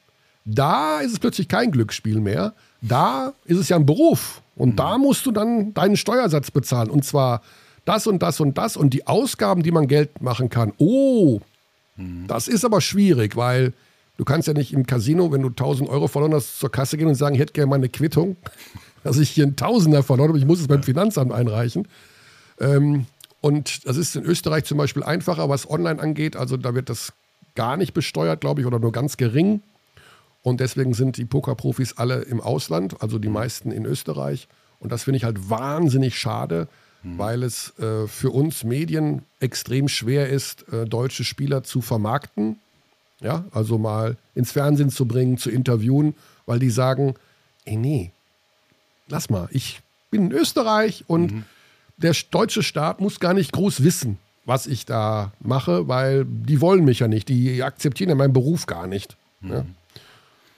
da ist es plötzlich kein Glücksspiel mehr. Da ist es ja ein Beruf. Und da musst du dann deinen Steuersatz bezahlen. Und zwar das und das und das und die Ausgaben, die man Geld machen kann. Oh, das ist aber schwierig, weil du kannst ja nicht im Casino, wenn du 1000 Euro verloren hast, zur Kasse gehen und sagen, ich hätte gerne meine Quittung, <laughs> dass ich hier einen Tausender verloren habe, ich muss es beim Finanzamt einreichen. Ähm, und das ist in Österreich zum Beispiel einfacher, was online angeht. Also da wird das gar nicht besteuert, glaube ich, oder nur ganz gering. Und deswegen sind die Pokerprofis alle im Ausland, also die meisten in Österreich. Und das finde ich halt wahnsinnig schade, weil es äh, für uns Medien extrem schwer ist, äh, deutsche Spieler zu vermarkten. Ja, also mal ins Fernsehen zu bringen, zu interviewen, weil die sagen, ey, nee, lass mal, ich bin in Österreich und der deutsche Staat muss gar nicht groß wissen, was ich da mache, weil die wollen mich ja nicht, die akzeptieren ja meinen Beruf gar nicht. Ja.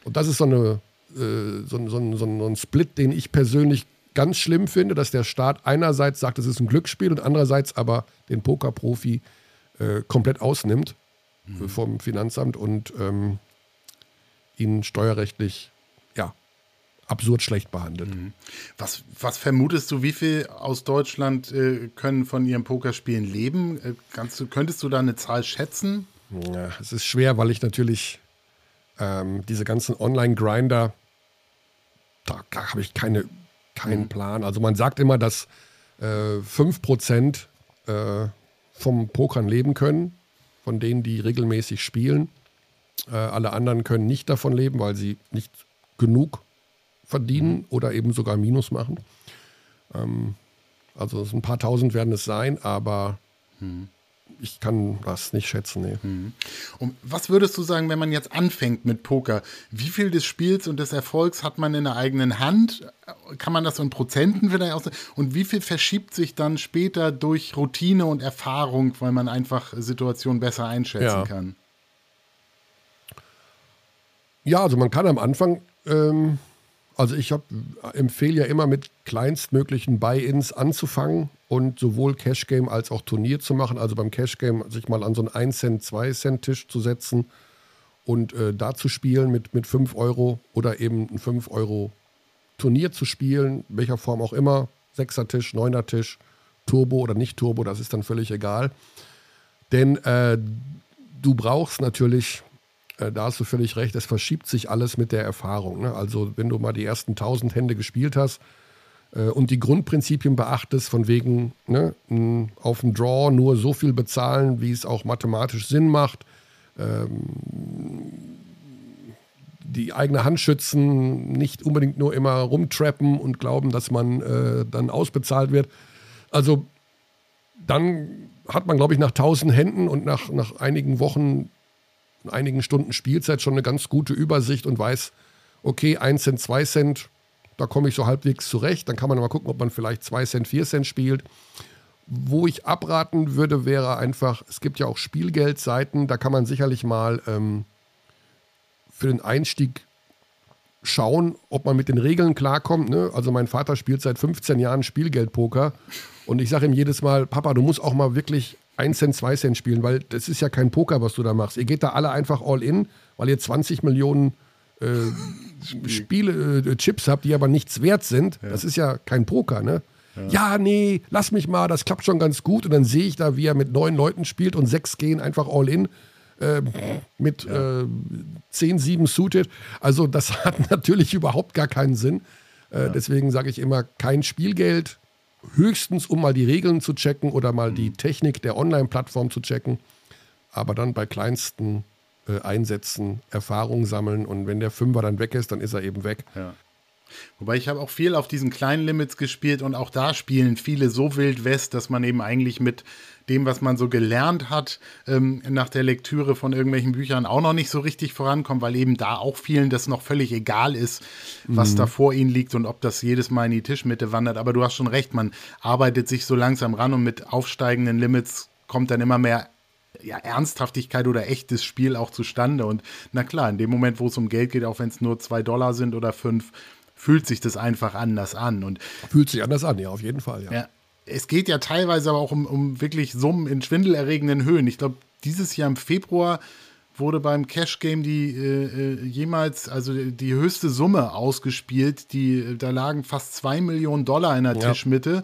Und das ist so, eine, äh, so, ein- so, so, so ein Split, den ich persönlich ganz schlimm finde, dass der Staat einerseits sagt, es ist ein Glücksspiel und andererseits aber den Pokerprofi äh, komplett ausnimmt äh, vom Finanzamt und ähm, ihn steuerrechtlich ja, absurd schlecht behandelt. Was, was vermutest du, wie viel aus Deutschland äh, können von ihren Pokerspielen leben? Äh, kannst du, könntest du da eine Zahl schätzen? Ja, es ist schwer, weil ich natürlich ähm, diese ganzen Online-Grinder, da, da habe ich keine, keinen Plan. Also man sagt immer, dass äh, 5% äh, vom Pokern leben können, von denen, die regelmäßig spielen. Äh, alle anderen können nicht davon leben, weil sie nicht genug verdienen oder eben sogar Minus machen. Ähm, also ein paar tausend werden es sein, aber ich kann das nicht schätzen. Nee. Und was würdest du sagen, wenn man jetzt anfängt mit Poker? Wie viel des Spiels und des Erfolgs hat man in der eigenen Hand? Kann man das so in Prozenten vielleicht aus? Und wie viel verschiebt sich dann später durch Routine und Erfahrung, weil man einfach Situationen besser einschätzen Ja. kann? Ja, also man kann am Anfang, ähm, also ich hab, empfehle ja immer mit kleinstmöglichen Buy-ins anzufangen und sowohl Cash Game als auch Turnier zu machen. Also beim Cash Game sich mal an so einen 1 Cent, 2 Cent Tisch zu setzen und äh, da zu spielen mit, mit 5 Euro oder eben ein 5 Euro Turnier zu spielen, welcher Form auch immer, 6er Tisch, 9er Tisch, Turbo oder nicht Turbo, das ist dann völlig egal. Denn äh, du brauchst natürlich, äh, da hast du völlig recht, es verschiebt sich alles mit der Erfahrung. Ne? Also wenn du mal die ersten 1000 Hände gespielt hast äh, und die Grundprinzipien beachtest, von wegen ne, auf dem Draw nur so viel bezahlen, wie es auch mathematisch Sinn macht, ähm, die eigene Hand schützen, nicht unbedingt nur immer rumtrappen und glauben, dass man äh, dann ausbezahlt wird. Also dann hat man, glaube ich, nach 1000 Händen und nach, nach einigen Wochen, einigen Stunden Spielzeit schon eine ganz gute Übersicht und weiß, okay, 1 Cent, 2 Cent, da komme ich so halbwegs zurecht. Dann kann man mal gucken, ob man vielleicht 2 Cent, 4 Cent spielt. Wo ich abraten würde, wäre einfach, es gibt ja auch Spielgeldseiten, da kann man sicherlich mal ähm, für den Einstieg schauen, ob man mit den Regeln klarkommt. Ne? Also mein Vater spielt seit 15 Jahren Spielgeldpoker und ich sage ihm jedes Mal, Papa, du musst auch mal wirklich 1 Cent, 2 Cent spielen, weil das ist ja kein Poker, was du da machst. Ihr geht da alle einfach all in, weil ihr 20 Millionen äh, Spiele, äh, Chips habt, die aber nichts wert sind. Das ist ja kein Poker, ne? Ja. nee, lass mich mal, das klappt schon ganz gut. Und dann sehe ich da, wie er mit neun Leuten spielt und sechs gehen einfach all in äh, mit äh, 10, 7 suited. Also das <laughs> hat natürlich überhaupt gar keinen Sinn. Äh, Deswegen sage ich immer, kein Spielgeld, höchstens um mal die Regeln zu checken oder mal die Technik der Online-Plattform zu checken. Aber dann bei kleinsten äh, einsetzen, Erfahrung sammeln und wenn der Fünfer dann weg ist, dann ist er eben weg. Ja. Wobei ich habe auch viel auf diesen kleinen Limits gespielt und auch da spielen viele so wild west, dass man eben eigentlich mit dem, was man so gelernt hat, ähm, nach der Lektüre von irgendwelchen Büchern auch noch nicht so richtig vorankommt, weil eben da auch vielen das noch völlig egal ist, was mhm. da vor ihnen liegt und ob das jedes Mal in die Tischmitte wandert. Aber du hast schon recht, man arbeitet sich so langsam ran und mit aufsteigenden Limits kommt dann immer mehr ja, Ernsthaftigkeit oder echtes Spiel auch zustande. Und na klar, in dem Moment, wo es um Geld geht, auch wenn es nur zwei Dollar sind oder fünf, fühlt sich das einfach anders an. Und fühlt sich anders an, ja, auf jeden Fall, ja. ja es geht ja teilweise aber auch um, um wirklich Summen in schwindelerregenden Höhen. Ich glaube, dieses Jahr im Februar wurde beim Cash Game die äh, äh, jemals, also die höchste Summe ausgespielt. Die, da lagen fast zwei Millionen Dollar in der ja. Tischmitte.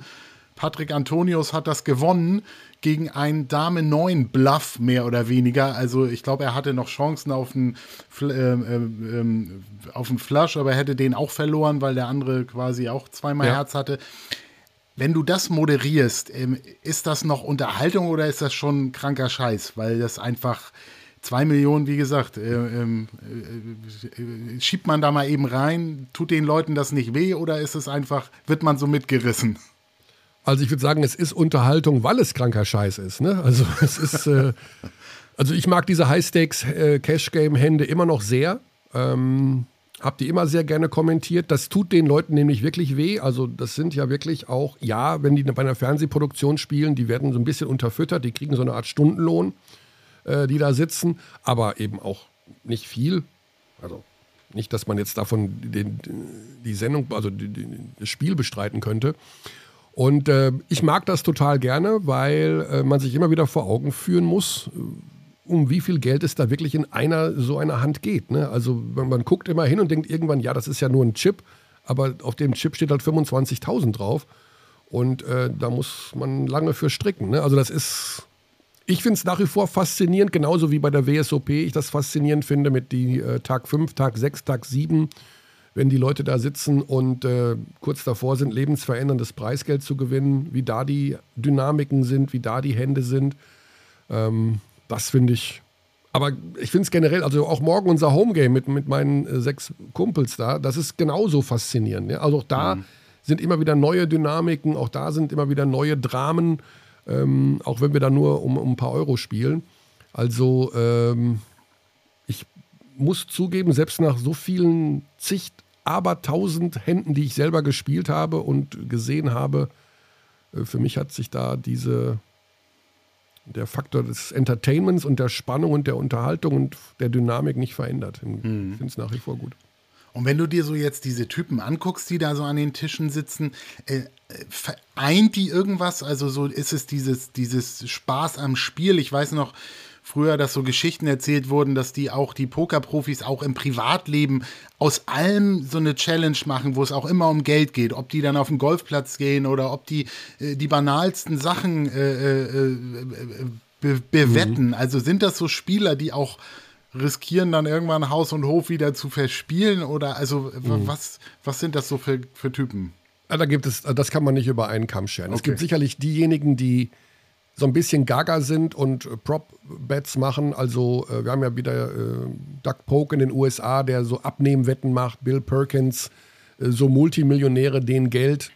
Patrick Antonius hat das gewonnen gegen einen Dame 9 Bluff, mehr oder weniger. Also ich glaube, er hatte noch Chancen auf einen, äh, äh, auf einen Flush, aber er hätte den auch verloren, weil der andere quasi auch zweimal ja. Herz hatte. Wenn du das moderierst, ähm, ist das noch Unterhaltung oder ist das schon kranker Scheiß? Weil das einfach zwei Millionen, wie gesagt, äh, ähm, äh, schiebt man da mal eben rein, tut den Leuten das nicht weh oder ist es einfach, wird man so mitgerissen? Also ich würde sagen, es ist Unterhaltung, weil es kranker Scheiß ist. Ne? Also <laughs> es ist, äh, also ich mag diese High-Stakes-Cash-Game-Hände immer noch sehr. Ähm, hab die immer sehr gerne kommentiert. Das tut den Leuten nämlich wirklich weh. Also das sind ja wirklich auch, ja, wenn die bei einer Fernsehproduktion spielen, die werden so ein bisschen unterfüttert, die kriegen so eine Art Stundenlohn, äh, die da sitzen, aber eben auch nicht viel. Also nicht, dass man jetzt davon den, die Sendung, also die, die, das Spiel bestreiten könnte. Und äh, ich mag das total gerne, weil äh, man sich immer wieder vor Augen führen muss, um wie viel Geld es da wirklich in einer so einer Hand geht. Ne? Also man, man, guckt immer hin und denkt irgendwann, ja, das ist ja nur ein Chip, aber auf dem Chip steht halt 25.000 drauf. Und äh, da muss man lange für stricken. Ne? Also das ist, ich finde es nach wie vor faszinierend, genauso wie bei der WSOP ich das faszinierend finde mit die äh, Tag 5, Tag 6, Tag 7 wenn die Leute da sitzen und äh, kurz davor sind, lebensveränderndes Preisgeld zu gewinnen, wie da die Dynamiken sind, wie da die Hände sind. Ähm, das finde ich. Aber ich finde es generell, also auch morgen unser Homegame mit, mit meinen äh, sechs Kumpels da, das ist genauso faszinierend. Ja? Also auch da mhm. sind immer wieder neue Dynamiken, auch da sind immer wieder neue Dramen, ähm, auch wenn wir da nur um, um ein paar Euro spielen. Also ähm, ich muss zugeben, selbst nach so vielen zig aber tausend Händen, die ich selber gespielt habe und gesehen habe, äh, für mich hat sich da diese, der Faktor des Entertainments und der Spannung und der Unterhaltung und der Dynamik nicht verändert. Ich hm. finde es nach wie vor gut. Und wenn du dir so jetzt diese Typen anguckst, die da so an den Tischen sitzen, äh vereint die irgendwas? Also so ist es dieses, dieses Spaß am Spiel. Ich weiß noch, früher, dass so Geschichten erzählt wurden, dass die auch die Pokerprofis auch im Privatleben aus allem so eine Challenge machen, wo es auch immer um Geld geht, ob die dann auf den Golfplatz gehen oder ob die äh, die banalsten Sachen äh, äh, äh be bewetten. Mhm. Also sind das so Spieler, die auch riskieren dann irgendwann Haus und Hof wieder zu verspielen oder also mhm. was was sind das so für, für Typen? Ja, da gibt es, das kann man nicht über einen Kamm scheren. Okay. Es gibt sicherlich diejenigen, die so ein bisschen gaga sind und äh, Prop-Bets machen. Also äh, wir haben ja wieder äh, Doug Polk in den USA, der so Abnehmwetten macht, Bill Perkins, äh, so Multimillionäre, denen Geld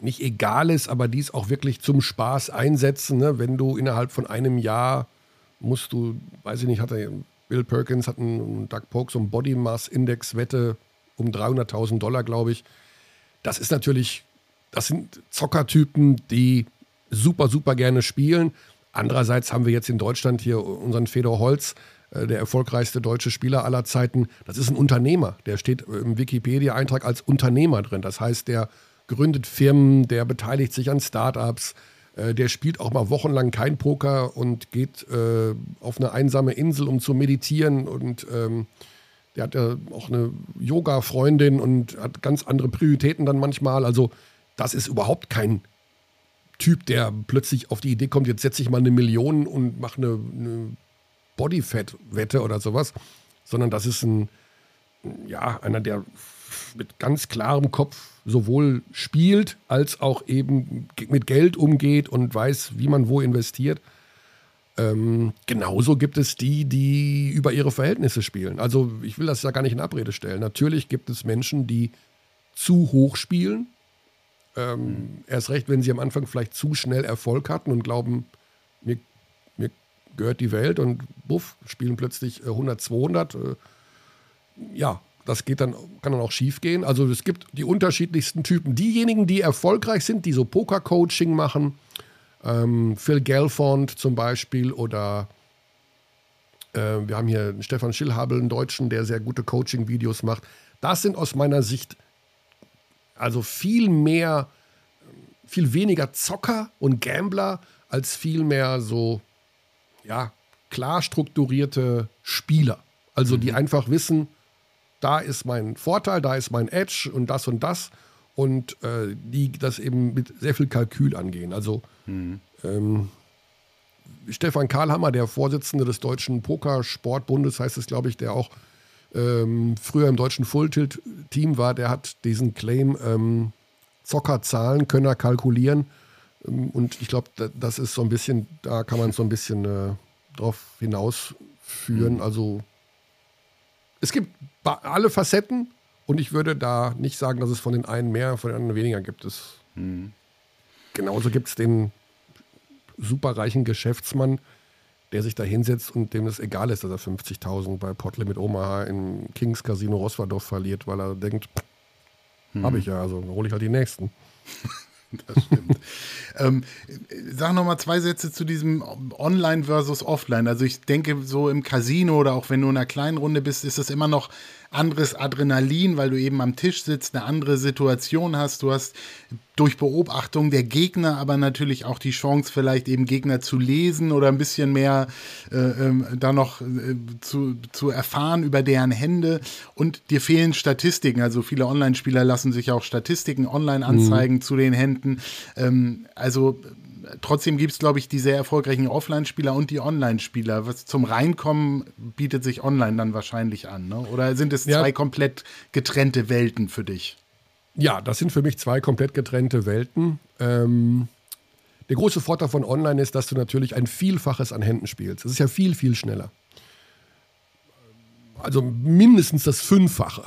nicht egal ist, aber dies auch wirklich zum Spaß einsetzen. Ne? Wenn du innerhalb von einem Jahr musst du, weiß ich nicht, hat er, Bill Perkins hat einen Doug Polk so ein Body Mass Index Wette um 300.000 Dollar, glaube ich. Das ist natürlich, das sind Zockertypen, die super, super gerne spielen. Andererseits haben wir jetzt in Deutschland hier unseren Fedor Holz, äh, der erfolgreichste deutsche Spieler aller Zeiten. Das ist ein Unternehmer. Der steht im Wikipedia-Eintrag als Unternehmer drin. Das heißt, der gründet Firmen, der beteiligt sich an Startups, äh, der spielt auch mal wochenlang kein Poker und geht äh, auf eine einsame Insel, um zu meditieren. Und ähm, der hat ja auch eine Yoga-Freundin und hat ganz andere Prioritäten dann manchmal. Also, das ist überhaupt kein Typ, der plötzlich auf die Idee kommt, jetzt setze ich mal eine Million und mache eine, eine Bodyfat-Wette oder sowas, sondern das ist ein, ja, einer, der mit ganz klarem Kopf sowohl spielt, als auch eben mit Geld umgeht und weiß, wie man wo investiert. Ähm, genauso gibt es die, die über ihre Verhältnisse spielen. Also ich will das ja gar nicht in Abrede stellen. Natürlich gibt es Menschen, die zu hoch spielen. Ähm, mhm. Erst recht, wenn sie am Anfang vielleicht zu schnell Erfolg hatten und glauben, mir, mir gehört die Welt und buff, spielen plötzlich 100, 200. Äh, ja, das geht dann, kann dann auch schief gehen. Also es gibt die unterschiedlichsten Typen. Diejenigen, die erfolgreich sind, die so Poker-Coaching machen, ähm, Phil Gelfond zum Beispiel oder äh, wir haben hier Stefan Schillhabel, einen Deutschen, der sehr gute Coaching-Videos macht. Das sind aus meiner Sicht also viel mehr, viel weniger Zocker und Gambler als viel mehr so, ja, klar strukturierte Spieler. Also die mhm. einfach wissen, da ist mein Vorteil, da ist mein Edge und das und das. Und äh, die das eben mit sehr viel Kalkül angehen. Also mhm. ähm, Stefan Karlhammer, der Vorsitzende des Deutschen Pokersportbundes, heißt es, glaube ich, der auch ähm, früher im deutschen Full-Tilt-Team war, der hat diesen Claim, ähm, Zockerzahlen können er kalkulieren. Ähm, und ich glaube, das ist so ein bisschen, da kann man so ein bisschen äh, drauf hinausführen. Mhm. Also es gibt alle Facetten und ich würde da nicht sagen, dass es von den einen mehr, von den anderen weniger gibt. Es, mhm. Genauso gibt es den superreichen Geschäftsmann, der sich da hinsetzt und dem es egal ist, dass er 50.000 bei Potle mit Omaha im Kings Casino Rosverdorf verliert, weil er denkt, mhm. habe ich ja, also hole ich halt die nächsten. <laughs> das stimmt. ähm, sag noch mal zwei Sätze zu diesem Online versus Offline. Also ich denke, so im Casino oder auch wenn du in einer kleinen Runde bist, ist es immer noch anderes Adrenalin, weil du eben am Tisch sitzt, eine andere Situation hast. Du hast durch Beobachtung der Gegner aber natürlich auch die Chance, vielleicht eben Gegner zu lesen oder ein bisschen mehr äh, ähm, da noch äh, zu, zu erfahren über deren Hände. Und dir fehlen Statistiken. Also viele Online-Spieler lassen sich auch Statistiken online anzeigen mhm. zu den Händen. Ähm, also trotzdem gibt es, glaube ich, die sehr erfolgreichen Offline-Spieler und die Online-Spieler. Was zum Reinkommen bietet sich online dann wahrscheinlich an, ne? Oder sind es ja. zwei komplett getrennte Welten für dich? Ja, das sind für mich zwei komplett getrennte Welten. Ähm, der große Vorteil von Online ist, dass du natürlich ein Vielfaches an Händen spielst. Es ist ja viel, viel schneller. Also mindestens das Fünffache.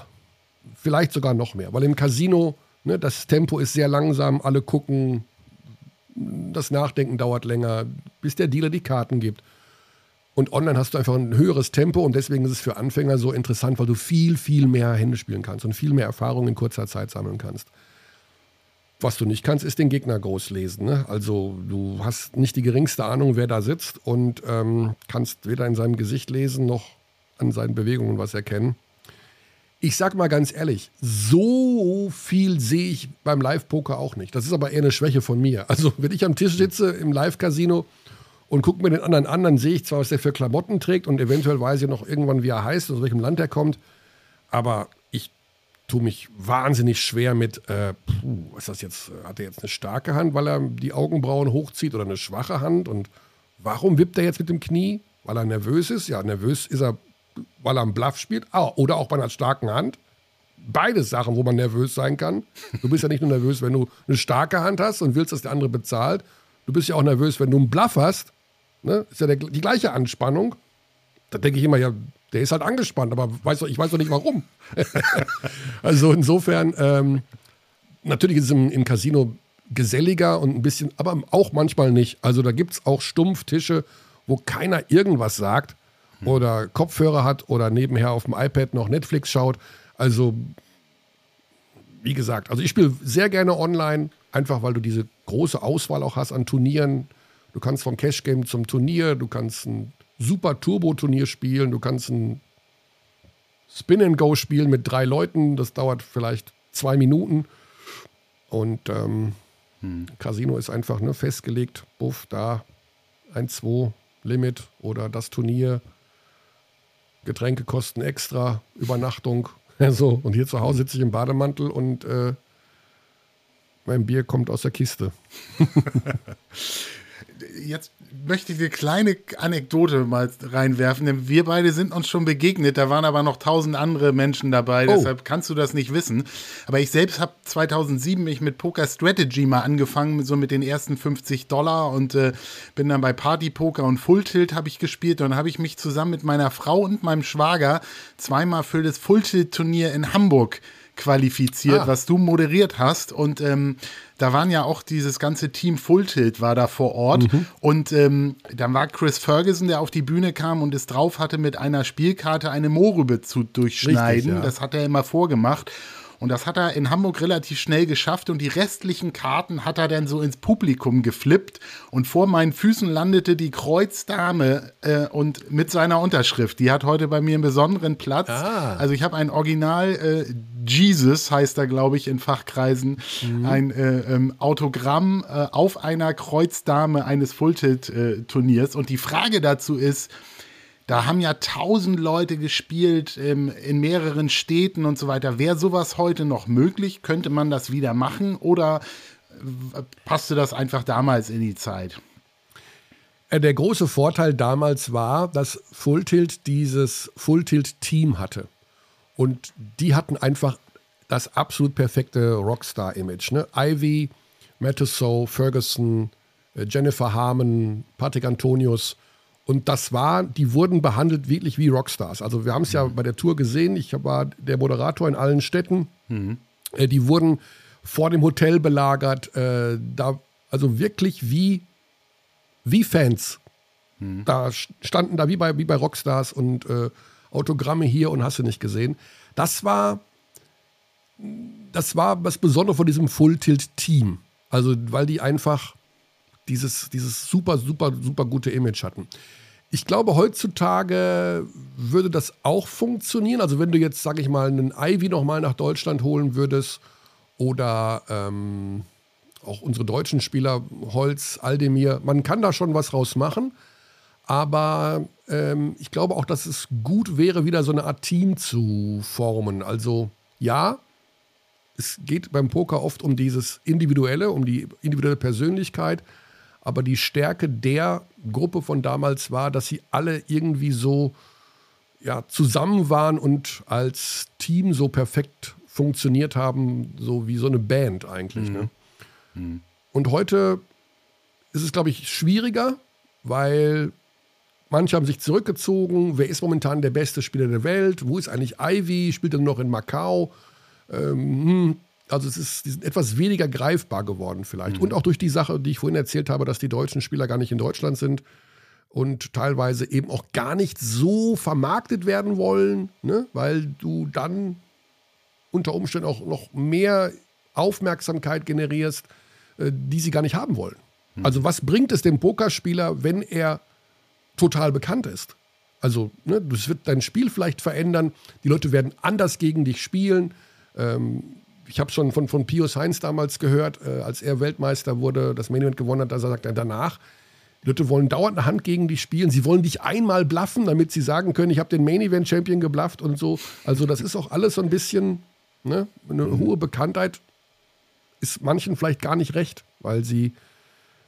Vielleicht sogar noch mehr. Weil im Casino, ne, das Tempo ist sehr langsam, alle gucken, das Nachdenken dauert länger, bis der Dealer die Karten gibt. Und online hast du einfach ein höheres Tempo und deswegen ist es für Anfänger so interessant, weil du viel, viel mehr Hände spielen kannst und viel mehr Erfahrung in kurzer Zeit sammeln kannst. Was du nicht kannst, ist den Gegner groß lesen. Ne? Also du hast nicht die geringste Ahnung, wer da sitzt und ähm, kannst weder in seinem Gesicht lesen noch an seinen Bewegungen was erkennen ich sag mal ganz ehrlich, so viel sehe ich beim Live-Poker auch nicht. Das ist aber eher eine Schwäche von mir. Also, wenn ich am Tisch sitze im Live-Casino und gucke mir den anderen an, dann sehe ich zwar, was der für Klamotten trägt und eventuell weiß ich noch irgendwann, wie er heißt, aus welchem Land er kommt, aber ich tue mich wahnsinnig schwer mit, äh, puh, was ist das jetzt? Hat er jetzt eine starke Hand, weil er die Augenbrauen hochzieht oder eine schwache Hand? Und warum wippt er jetzt mit dem Knie? Weil er nervös ist? Ja, nervös ist er weil er einen Bluff spielt, ah, oder auch bei einer starken Hand. Beides Sachen, wo man nervös sein kann. Du bist ja nicht nur nervös, wenn du eine starke Hand hast und willst, dass der andere bezahlt. Du bist ja auch nervös, wenn du einen Bluff hast. Ne? Ist ja der, die gleiche Anspannung. Da denke ich immer, ja, der ist halt angespannt, aber weiß ich weiß doch nicht warum. <laughs> also insofern, ähm, natürlich ist es im, im, Casino geselliger und ein bisschen, aber auch manchmal nicht. Also da gibt es auch Stumpftische, wo keiner irgendwas sagt oder Kopfhörer hat oder nebenher auf dem iPad noch Netflix schaut. Also, wie gesagt, also ich spiele sehr gerne online, einfach weil du diese große Auswahl auch hast an Turnieren. Du kannst vom Cash Game zum Turnier, du kannst ein super Turbo-Turnier spielen, du kannst ein Spin and Go spielen mit drei Leuten, das dauert vielleicht zwei Minuten. Und ähm, hm. Casino ist einfach ne, festgelegt, buff, da ein 2 Limit oder das Turnier Getränke kosten extra, Übernachtung. <laughs> so. Und hier zu Hause sitze ich im Bademantel und äh, mein Bier kommt aus der Kiste. <laughs> Jetzt möchte ich eine kleine Anekdote mal reinwerfen, denn wir beide sind uns schon begegnet. Da waren aber noch tausend andere Menschen dabei, oh. deshalb kannst du das nicht wissen. Aber ich selbst habe 2007 mich mit Poker Strategy mal angefangen, so mit den ersten 50 Dollar und äh, bin dann bei Party Poker und Full Tilt habe ich gespielt. Und dann habe ich mich zusammen mit meiner Frau und meinem Schwager zweimal für das Full Tilt Turnier in Hamburg qualifiziert, ah. was du moderiert hast. Und ähm, da waren ja auch dieses ganze Team Full Tilt war da vor Ort. Mhm. Und ähm, dann war Chris Ferguson, der auf die Bühne kam und es drauf hatte, mit einer Spielkarte eine Mohrrübe zu durchschneiden. Richtig, ja. Das hat er immer vorgemacht. Und das hat er in Hamburg relativ schnell geschafft und die restlichen Karten hat er dann so ins Publikum geflippt und vor meinen Füßen landete die Kreuzdame äh, und mit seiner Unterschrift. Die hat heute bei mir einen besonderen Platz. Ah. Also ich habe ein Original äh, Jesus heißt er, glaube ich, in Fachkreisen, mhm. ein äh, ähm, Autogramm äh, auf einer Kreuzdame eines Fulltilt-Turniers. und die Frage dazu ist, da haben ja tausend Leute gespielt ähm, in mehreren Städten und so weiter. Wäre sowas heute noch möglich? Könnte man das wieder machen oder äh, passte das einfach damals in die Zeit? Äh, der große Vorteil damals war, dass Full Tilt dieses Full Tilt Team hatte. Und die hatten einfach das absolut perfekte Rockstar-Image. Ne? Ivy, Mattisau, Ferguson, äh, Jennifer Harmon, Patrick Antonius – und das war, die wurden behandelt wirklich wie Rockstars. Also wir haben es ja mhm. bei der Tour gesehen. Ich war der Moderator in allen Städten. Mhm. Äh, die wurden vor dem Hotel belagert. Äh, da, also wirklich wie, wie Fans. Mhm. Da standen da wie bei, wie bei Rockstars und äh, Autogramme hier und hast du nicht gesehen. Das war, das war was Besonderes von diesem Full-Tilt-Team. Also, weil die einfach dieses, dieses super, super, super gute Image hatten. Ich glaube, heutzutage würde das auch funktionieren. Also wenn du jetzt, sage ich mal, einen Ivy nochmal nach Deutschland holen würdest oder ähm, auch unsere deutschen Spieler, Holz, Aldemir, man kann da schon was raus machen. Aber ähm, ich glaube auch, dass es gut wäre, wieder so eine Art Team zu formen. Also ja, es geht beim Poker oft um dieses Individuelle, um die individuelle Persönlichkeit. Aber die Stärke der Gruppe von damals war, dass sie alle irgendwie so ja, zusammen waren und als Team so perfekt funktioniert haben, so wie so eine Band eigentlich. Ne? Mhm. Ne? Mhm. Und heute ist es, glaube ich, schwieriger, weil manche haben sich zurückgezogen. Wer ist momentan der beste Spieler der Welt? Wo ist eigentlich Ivy? Spielt er noch in Macau? Ähm, hm, also es ist, die sind etwas weniger greifbar geworden vielleicht. Mhm. Und auch durch die Sache, die ich vorhin erzählt habe, dass die deutschen Spieler gar nicht in Deutschland sind und teilweise eben auch gar nicht so vermarktet werden wollen, ne? weil du dann unter Umständen auch noch mehr Aufmerksamkeit generierst, äh, die sie gar nicht haben wollen. Mhm. Also was bringt es dem Pokerspieler, wenn er total bekannt ist? Also, ne, das wird dein Spiel vielleicht verändern. Die Leute werden anders gegen dich spielen. Ähm, ich habe schon von, von Pius Heinz damals gehört, äh, als er Weltmeister wurde, das Main Event gewonnen hat, dass er sagt, danach, die Leute wollen dauernd eine Hand gegen dich spielen. Sie wollen dich einmal bluffen, damit sie sagen können, ich habe den Main Event Champion geblufft und so. Also das ist auch alles so ein bisschen, ne, eine mhm. hohe Bekanntheit ist manchen vielleicht gar nicht recht, weil sie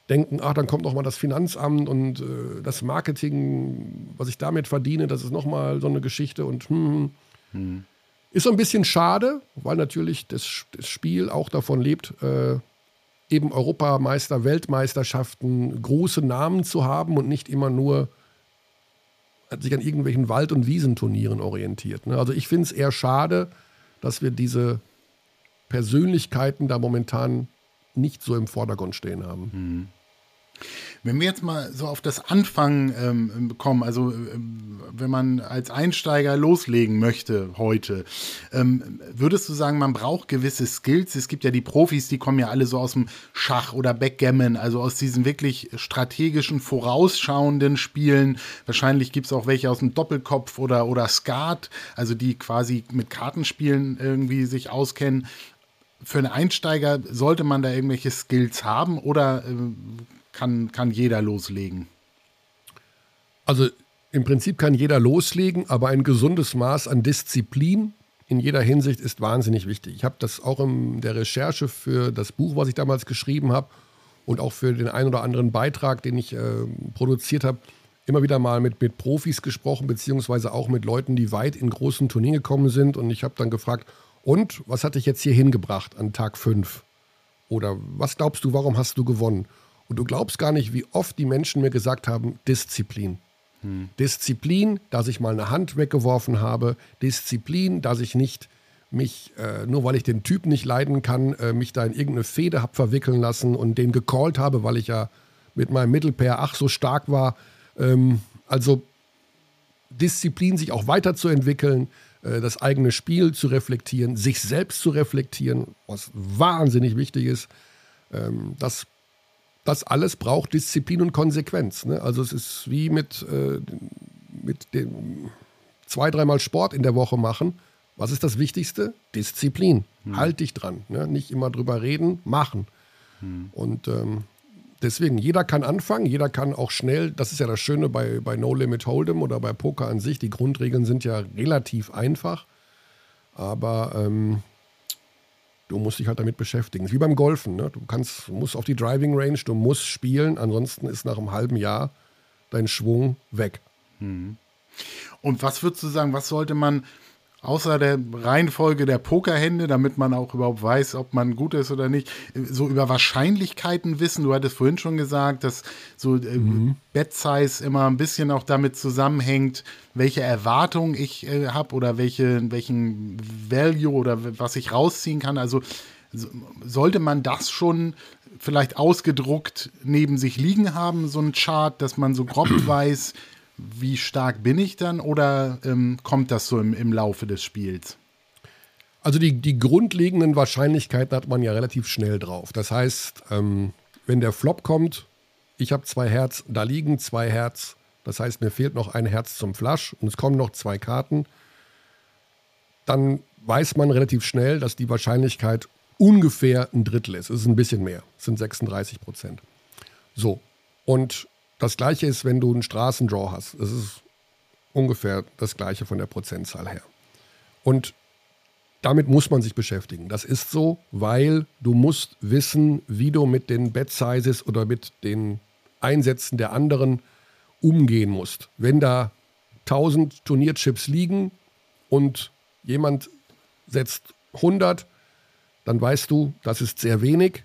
denken, ach, dann kommt noch mal das Finanzamt und äh, das Marketing, was ich damit verdiene, das ist noch mal so eine Geschichte und hm, hm. Mhm. Ist so ein bisschen schade, weil natürlich das, das Spiel auch davon lebt, äh, eben Europameister, Weltmeisterschaften, große Namen zu haben und nicht immer nur sich an irgendwelchen Wald- und Wiesenturnieren orientiert. Ne? Also ich finde es eher schade, dass wir diese Persönlichkeiten da momentan nicht so im Vordergrund stehen haben. Mhm. Wenn wir jetzt mal so auf das Anfangen ähm, kommen, also ähm, wenn man als Einsteiger loslegen möchte heute, ähm, würdest du sagen, man braucht gewisse Skills? Es gibt ja die Profis, die kommen ja alle so aus dem Schach oder Backgammon, also aus diesen wirklich strategischen, vorausschauenden Spielen. Wahrscheinlich gibt es auch welche aus dem Doppelkopf oder, oder Skat, also die quasi mit Kartenspielen irgendwie sich auskennen. Für einen Einsteiger sollte man da irgendwelche Skills haben oder äh, kann, kann jeder loslegen? Also im Prinzip kann jeder loslegen, aber ein gesundes Maß an Disziplin in jeder Hinsicht ist wahnsinnig wichtig. Ich habe das auch in der Recherche für das Buch, was ich damals geschrieben habe, und auch für den einen oder anderen Beitrag, den ich äh, produziert habe, immer wieder mal mit, mit Profis gesprochen, beziehungsweise auch mit Leuten, die weit in großen Turnieren gekommen sind. Und ich habe dann gefragt, und was hat dich jetzt hier hingebracht an Tag 5? Oder was glaubst du, warum hast du gewonnen? Und du glaubst gar nicht, wie oft die Menschen mir gesagt haben, Disziplin. Hm. Disziplin, dass ich mal eine Hand weggeworfen habe. Disziplin, dass ich nicht mich, äh, nur weil ich den Typ nicht leiden kann, äh, mich da in irgendeine Fehde habe verwickeln lassen und den gecallt habe, weil ich ja mit meinem Mittelpair ach so stark war. Ähm, also Disziplin, sich auch weiterzuentwickeln, äh, das eigene Spiel zu reflektieren, sich selbst zu reflektieren, was wahnsinnig wichtig ist. Ähm, das, das alles braucht Disziplin und Konsequenz. Ne? Also es ist wie mit, äh, mit dem zwei, dreimal Sport in der Woche machen was ist das Wichtigste? Disziplin. Hm. Halt dich dran. Ne? Nicht immer drüber reden, machen. Hm. Und ähm, deswegen, jeder kann anfangen, jeder kann auch schnell, das ist ja das Schöne bei, bei No Limit Hold'em oder bei Poker an sich, die Grundregeln sind ja relativ einfach, aber ähm, du musst dich halt damit beschäftigen. Wie beim Golfen, ne? du kannst, musst auf die Driving Range, du musst spielen, ansonsten ist nach einem halben Jahr dein Schwung weg. Hm. Und was würdest du sagen, was sollte man außer der Reihenfolge der Pokerhände, damit man auch überhaupt weiß, ob man gut ist oder nicht, so über Wahrscheinlichkeiten wissen. Du hattest vorhin schon gesagt, dass so äh, mhm. Bet Size immer ein bisschen auch damit zusammenhängt, welche Erwartung ich äh, habe oder welche, welchen Value oder was ich rausziehen kann. Also so, sollte man das schon vielleicht ausgedruckt neben sich liegen haben, so ein Chart, dass man so grob <clears throat> weiß, wie stark bin ich dann oder ähm, kommt das so im, im Laufe des Spiels? Also die, die grundlegenden Wahrscheinlichkeiten hat man ja relativ schnell drauf. Das heißt, ähm, wenn der Flop kommt, ich habe zwei Herz, da liegen zwei Herz, das heißt, mir fehlt noch ein Herz zum Flash und es kommen noch zwei Karten, dann weiß man relativ schnell, dass die Wahrscheinlichkeit ungefähr ein Drittel ist. Es ist ein bisschen mehr, es sind 36 Prozent. So, und das gleiche ist, wenn du einen Straßendraw hast. Das ist ungefähr das gleiche von der Prozentzahl her. Und damit muss man sich beschäftigen. Das ist so, weil du musst wissen, wie du mit den Bet Sizes oder mit den Einsätzen der anderen umgehen musst. Wenn da 1000 Turnierchips liegen und jemand setzt 100, dann weißt du, das ist sehr wenig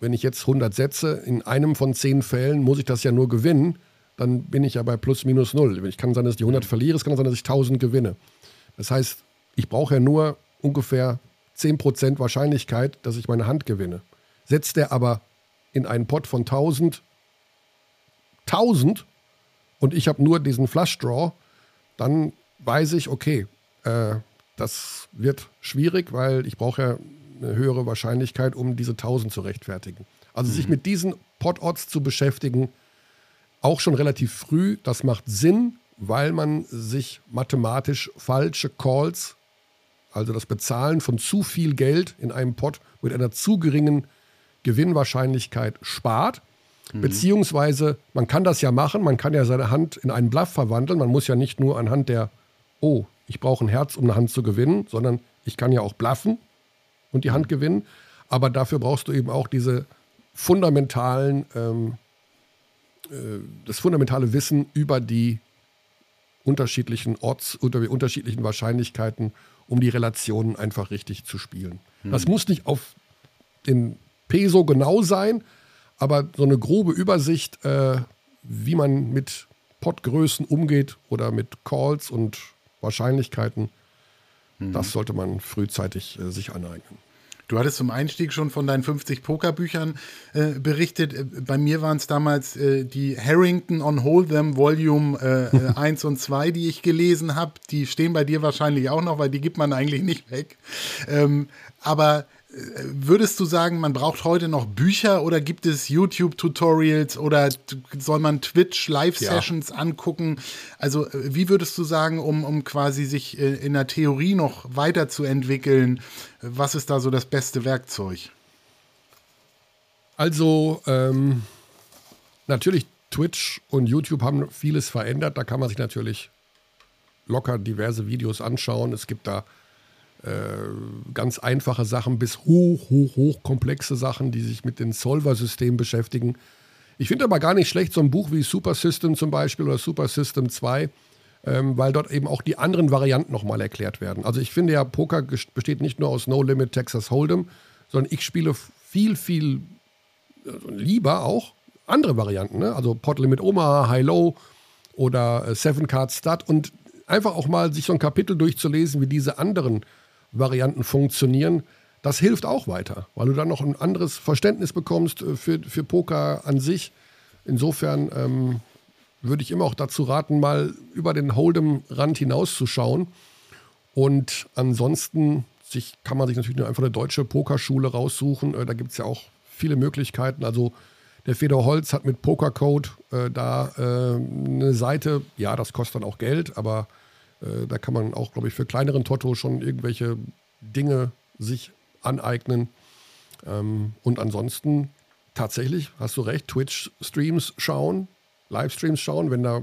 wenn ich jetzt 100 setze, in einem von 10 Fällen muss ich das ja nur gewinnen, dann bin ich ja bei plus minus null. Ich kann sein, dass ich die 100 mhm. verliere, es kann sein, dass ich 1000 gewinne. Das heißt, ich brauche ja nur ungefähr 10% Wahrscheinlichkeit, dass ich meine Hand gewinne. Setzt der aber in einen Pot von 1000, 1000 und ich habe nur diesen Flush Draw, dann weiß ich, okay, äh, das wird schwierig, weil ich brauche ja eine höhere Wahrscheinlichkeit, um diese 1000 zu rechtfertigen. Also mhm. sich mit diesen Pot-Odds zu beschäftigen, auch schon relativ früh, das macht Sinn, weil man sich mathematisch falsche Calls, also das Bezahlen von zu viel Geld in einem Pot mit einer zu geringen Gewinnwahrscheinlichkeit spart. Mhm. Beziehungsweise, man kann das ja machen, man kann ja seine Hand in einen Bluff verwandeln. Man muss ja nicht nur anhand der, oh, ich brauche ein Herz, um eine Hand zu gewinnen, sondern ich kann ja auch bluffen und die Hand gewinnen. Aber dafür brauchst du eben auch diese fundamentalen, ähm, äh, das fundamentale Wissen über die unterschiedlichen Orts, über die unterschiedlichen Wahrscheinlichkeiten, um die Relationen einfach richtig zu spielen. Hm. Das muss nicht auf den Peso genau sein, aber so eine grobe Übersicht, äh, wie man mit Potgrößen umgeht oder mit Calls und Wahrscheinlichkeiten, mhm. das sollte man frühzeitig äh, sich aneignen. Du hattest zum Einstieg schon von deinen 50 Pokerbüchern äh, berichtet. Äh, bei mir waren es damals äh, die Harrington on Hold'em Volume äh, 1 äh, <laughs> und 2, die ich gelesen habe. Die stehen bei dir wahrscheinlich auch noch, weil die gibt man eigentlich nicht weg. Ähm, aber Würdest du sagen, man braucht heute noch Bücher oder gibt es YouTube-Tutorials oder soll man Twitch-Live-Sessions ja. angucken? Also, wie würdest du sagen, um, um quasi sich äh, in der Theorie noch weiterzuentwickeln, was ist da so das beste Werkzeug? Also, ähm, natürlich, Twitch und YouTube haben vieles verändert. Da kann man sich natürlich locker diverse Videos anschauen. Es gibt da äh, ganz einfache Sachen bis hoch, hoch, hoch komplexe Sachen, die sich mit den Solver-Systemen beschäftigen. Ich finde aber gar nicht schlecht so ein Buch wie Super System zum Beispiel oder Super System 2, ähm, weil dort eben auch die anderen Varianten nochmal erklärt werden. Also ich finde ja, Poker besteht nicht nur aus No Limit Texas Hold'em, sondern ich spiele viel, viel also lieber auch andere Varianten. Ne? Also Pot Limit Omaha, High Low oder äh, Seven Card Stud und einfach auch mal sich so ein Kapitel durchzulesen, wie diese anderen Varianten funktionieren, das hilft auch weiter, weil du dann noch ein anderes Verständnis bekommst äh, für, für Poker an sich. Insofern ähm, würde ich immer auch dazu raten, mal über den Hold'em-Rand hinauszuschauen. Und ansonsten sich, kann man sich natürlich nur einfach eine deutsche Pokerschule raussuchen. Äh, da gibt es ja auch viele Möglichkeiten. Also der Fedor Holz hat mit Pokercode äh, da äh, eine Seite, ja, das kostet dann auch Geld, aber äh, da kann man auch, glaube ich, für kleineren Totto schon irgendwelche Dinge sich aneignen. Ähm, und ansonsten tatsächlich, hast du recht, Twitch-Streams schauen, Livestreams schauen, wenn da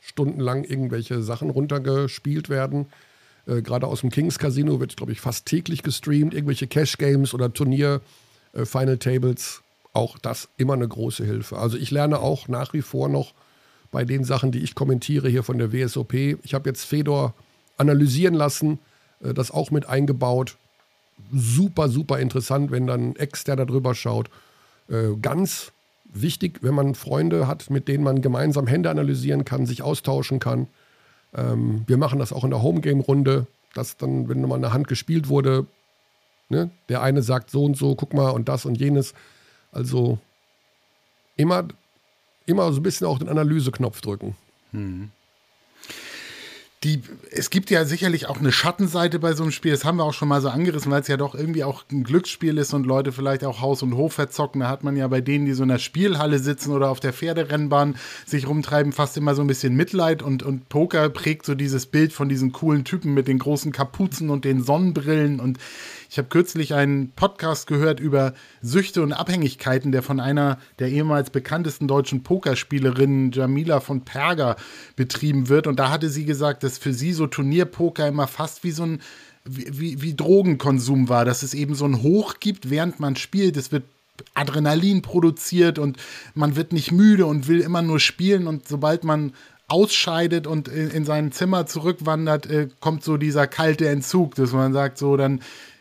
stundenlang irgendwelche Sachen runtergespielt werden. Äh, Gerade aus dem Kings Casino wird, glaube ich, fast täglich gestreamt, irgendwelche Cash-Games oder Turnier-Final äh, Tables. Auch das immer eine große Hilfe. Also ich lerne auch nach wie vor noch bei den Sachen, die ich kommentiere hier von der WSOP. Ich habe jetzt Fedor analysieren lassen, äh, das auch mit eingebaut. Super, super interessant, wenn dann ein Externer drüber schaut. Äh, ganz wichtig, wenn man Freunde hat, mit denen man gemeinsam Hände analysieren kann, sich austauschen kann. Ähm, wir machen das auch in der Homegame-Runde, dass dann, wenn mal eine Hand gespielt wurde, ne, der eine sagt so und so, guck mal und das und jenes. Also immer immer so ein bisschen auch den Analyseknopf drücken. Hm. Die, es gibt ja sicherlich auch eine Schattenseite bei so einem Spiel. Das haben wir auch schon mal so angerissen, weil es ja doch irgendwie auch ein Glücksspiel ist und Leute vielleicht auch Haus und Hof verzocken. Da hat man ja bei denen, die so in der Spielhalle sitzen oder auf der Pferderennbahn sich rumtreiben, fast immer so ein bisschen Mitleid. Und, und Poker prägt so dieses Bild von diesen coolen Typen mit den großen Kapuzen und den Sonnenbrillen. Und ich habe kürzlich einen Podcast gehört über Süchte und Abhängigkeiten, der von einer der ehemals bekanntesten deutschen Pokerspielerinnen, Jamila von Perger, betrieben wird. Und da hatte sie gesagt, dass für sie so Turnierpoker immer fast wie so ein wie, wie, Drogenkonsum war, dass es eben so ein Hoch gibt, während man spielt. Es wird Adrenalin produziert und man wird nicht müde und will immer nur spielen. Und sobald man ausscheidet und in, in sein Zimmer zurückwandert, äh, kommt so dieser kalte Entzug, dass man sagt, so dann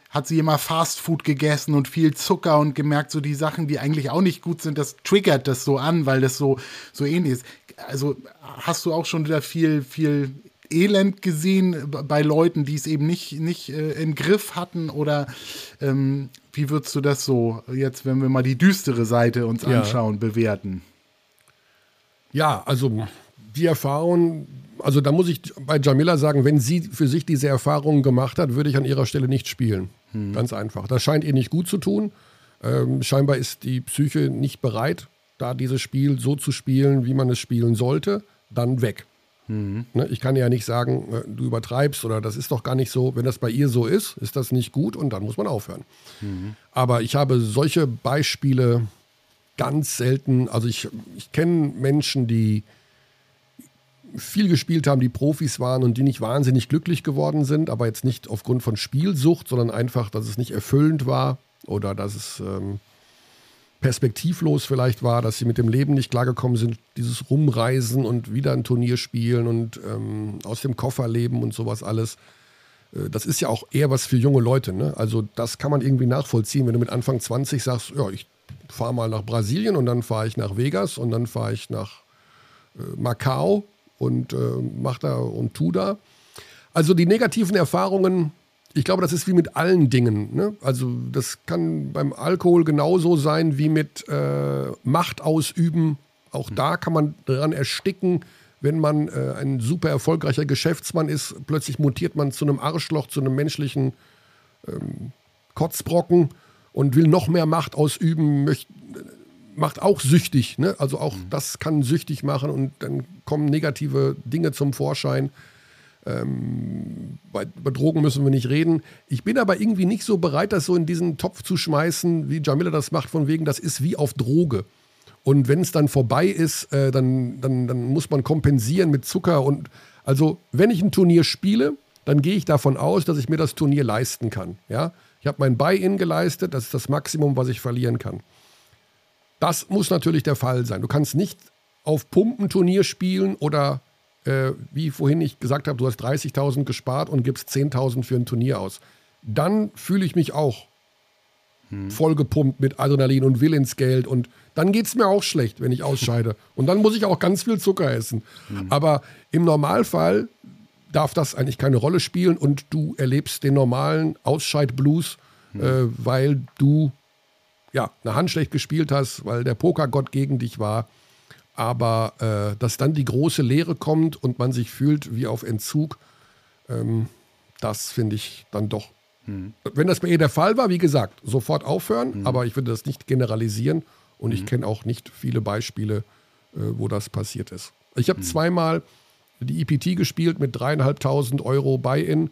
hat sie immer Fastfood gegessen und viel Zucker und gemerkt, so die Sachen, die eigentlich auch nicht gut sind, das triggert das so an, weil das so, so ähnlich ist. Also hast du auch schon wieder viel, viel Elend gesehen bei Leuten, die es eben nicht, nicht äh, im Griff hatten? Oder ähm, wie würdest du das so jetzt, wenn wir mal die düstere Seite uns anschauen, ja. bewerten? Ja, also die Erfahrung, also da muss ich bei Jamila sagen, wenn sie für sich diese Erfahrungen gemacht hat, würde ich an ihrer Stelle nicht spielen. Hm. Ganz einfach. Das scheint ihr nicht gut zu tun. Ähm, scheinbar ist die Psyche nicht bereit, da dieses Spiel so zu spielen, wie man es spielen sollte. Dann weg. Mhm. Ich kann ja nicht sagen, äh, du übertreibst oder das ist doch gar nicht so. Wenn das bei ihr so ist, ist das nicht gut und dann muss man aufhören. Mhm. Aber ich habe solche Beispiele ganz selten. Also ich, ich kenne Menschen, die viel gespielt haben, die Profis waren und die nicht wahnsinnig glücklich geworden sind, aber jetzt nicht aufgrund von Spielsucht, sondern einfach, dass es nicht erfüllend war oder dass es ähm, perspektivlos vielleicht war, dass sie mit dem Leben nicht klargekommen sind, dieses Rumreisen und wieder ein Turnier spielen und ähm, aus dem Koffer leben und sowas alles. Äh, das ist ja auch eher was für junge Leute. Ne? Also das kann man irgendwie nachvollziehen, wenn du mit Anfang 20 sagst, ja, ich fahre mal nach Brasilien und dann fahre ich nach Vegas und dann fahre ich nach äh, Macau und äh, mach da und tu da. Also die negativen Erfahrungen, ich glaube, das ist wie mit allen Dingen. Ne? Also das kann beim Alkohol genauso sein wie mit äh, Macht ausüben. Auch da kann man daran ersticken, wenn man äh, ein super erfolgreicher Geschäftsmann ist. Plötzlich mutiert man zu einem Arschloch, zu einem menschlichen ähm, Kotzbrocken und will noch mehr Macht ausüben, möchte macht auch süchtig. Ne? Also auch mhm. das kann süchtig machen und dann kommen negative Dinge zum Vorschein. Ähm, bei, bei, Drogen müssen wir nicht reden. Ich bin aber irgendwie nicht so bereit, das so in diesen Topf zu schmeißen, wie Jamila das macht, von wegen, das ist wie auf Droge. Und wenn es dann vorbei ist, äh, dann, dann, dann muss man kompensieren mit Zucker. Und also, wenn ich ein Turnier spiele, dann gehe ich davon aus, dass ich mir das Turnier leisten kann. Ja? Ich habe mein Buy-in geleistet, das ist das Maximum, was ich verlieren kann. Das muss natürlich der Fall sein. Du kannst nicht auf Pumpenturnier spielen oder äh, wie vorhin ich gesagt habe, du hast 30.000 gespart und gibst 10.000 für ein Turnier aus. Dann fühle ich mich auch hm. vollgepumpt mit Adrenalin und Willensgeld und dann geht es mir auch schlecht, wenn ich <laughs> ausscheide. und dann muss ich auch ganz viel Zucker essen. Hm. Aber im Normalfall darf das eigentlich keine Rolle spielen und du erlebst den normalen Ausscheid-Blues, hm. äh, weil du ja, eine Hand schlecht gespielt hast, weil der Pokergott gegen dich war. Aber äh, dass dann die große Leere kommt und man sich fühlt wie auf Entzug, ähm, das finde ich dann doch. Mhm. Wenn das bei ihr der Fall war, wie gesagt, sofort aufhören, mhm. aber ich würde das nicht generalisieren und mhm. ich kenne auch nicht viele Beispiele, äh, wo das passiert ist. Ich habe mhm. zweimal die EPT gespielt mit dreieinhalbtausend Euro Buy-In,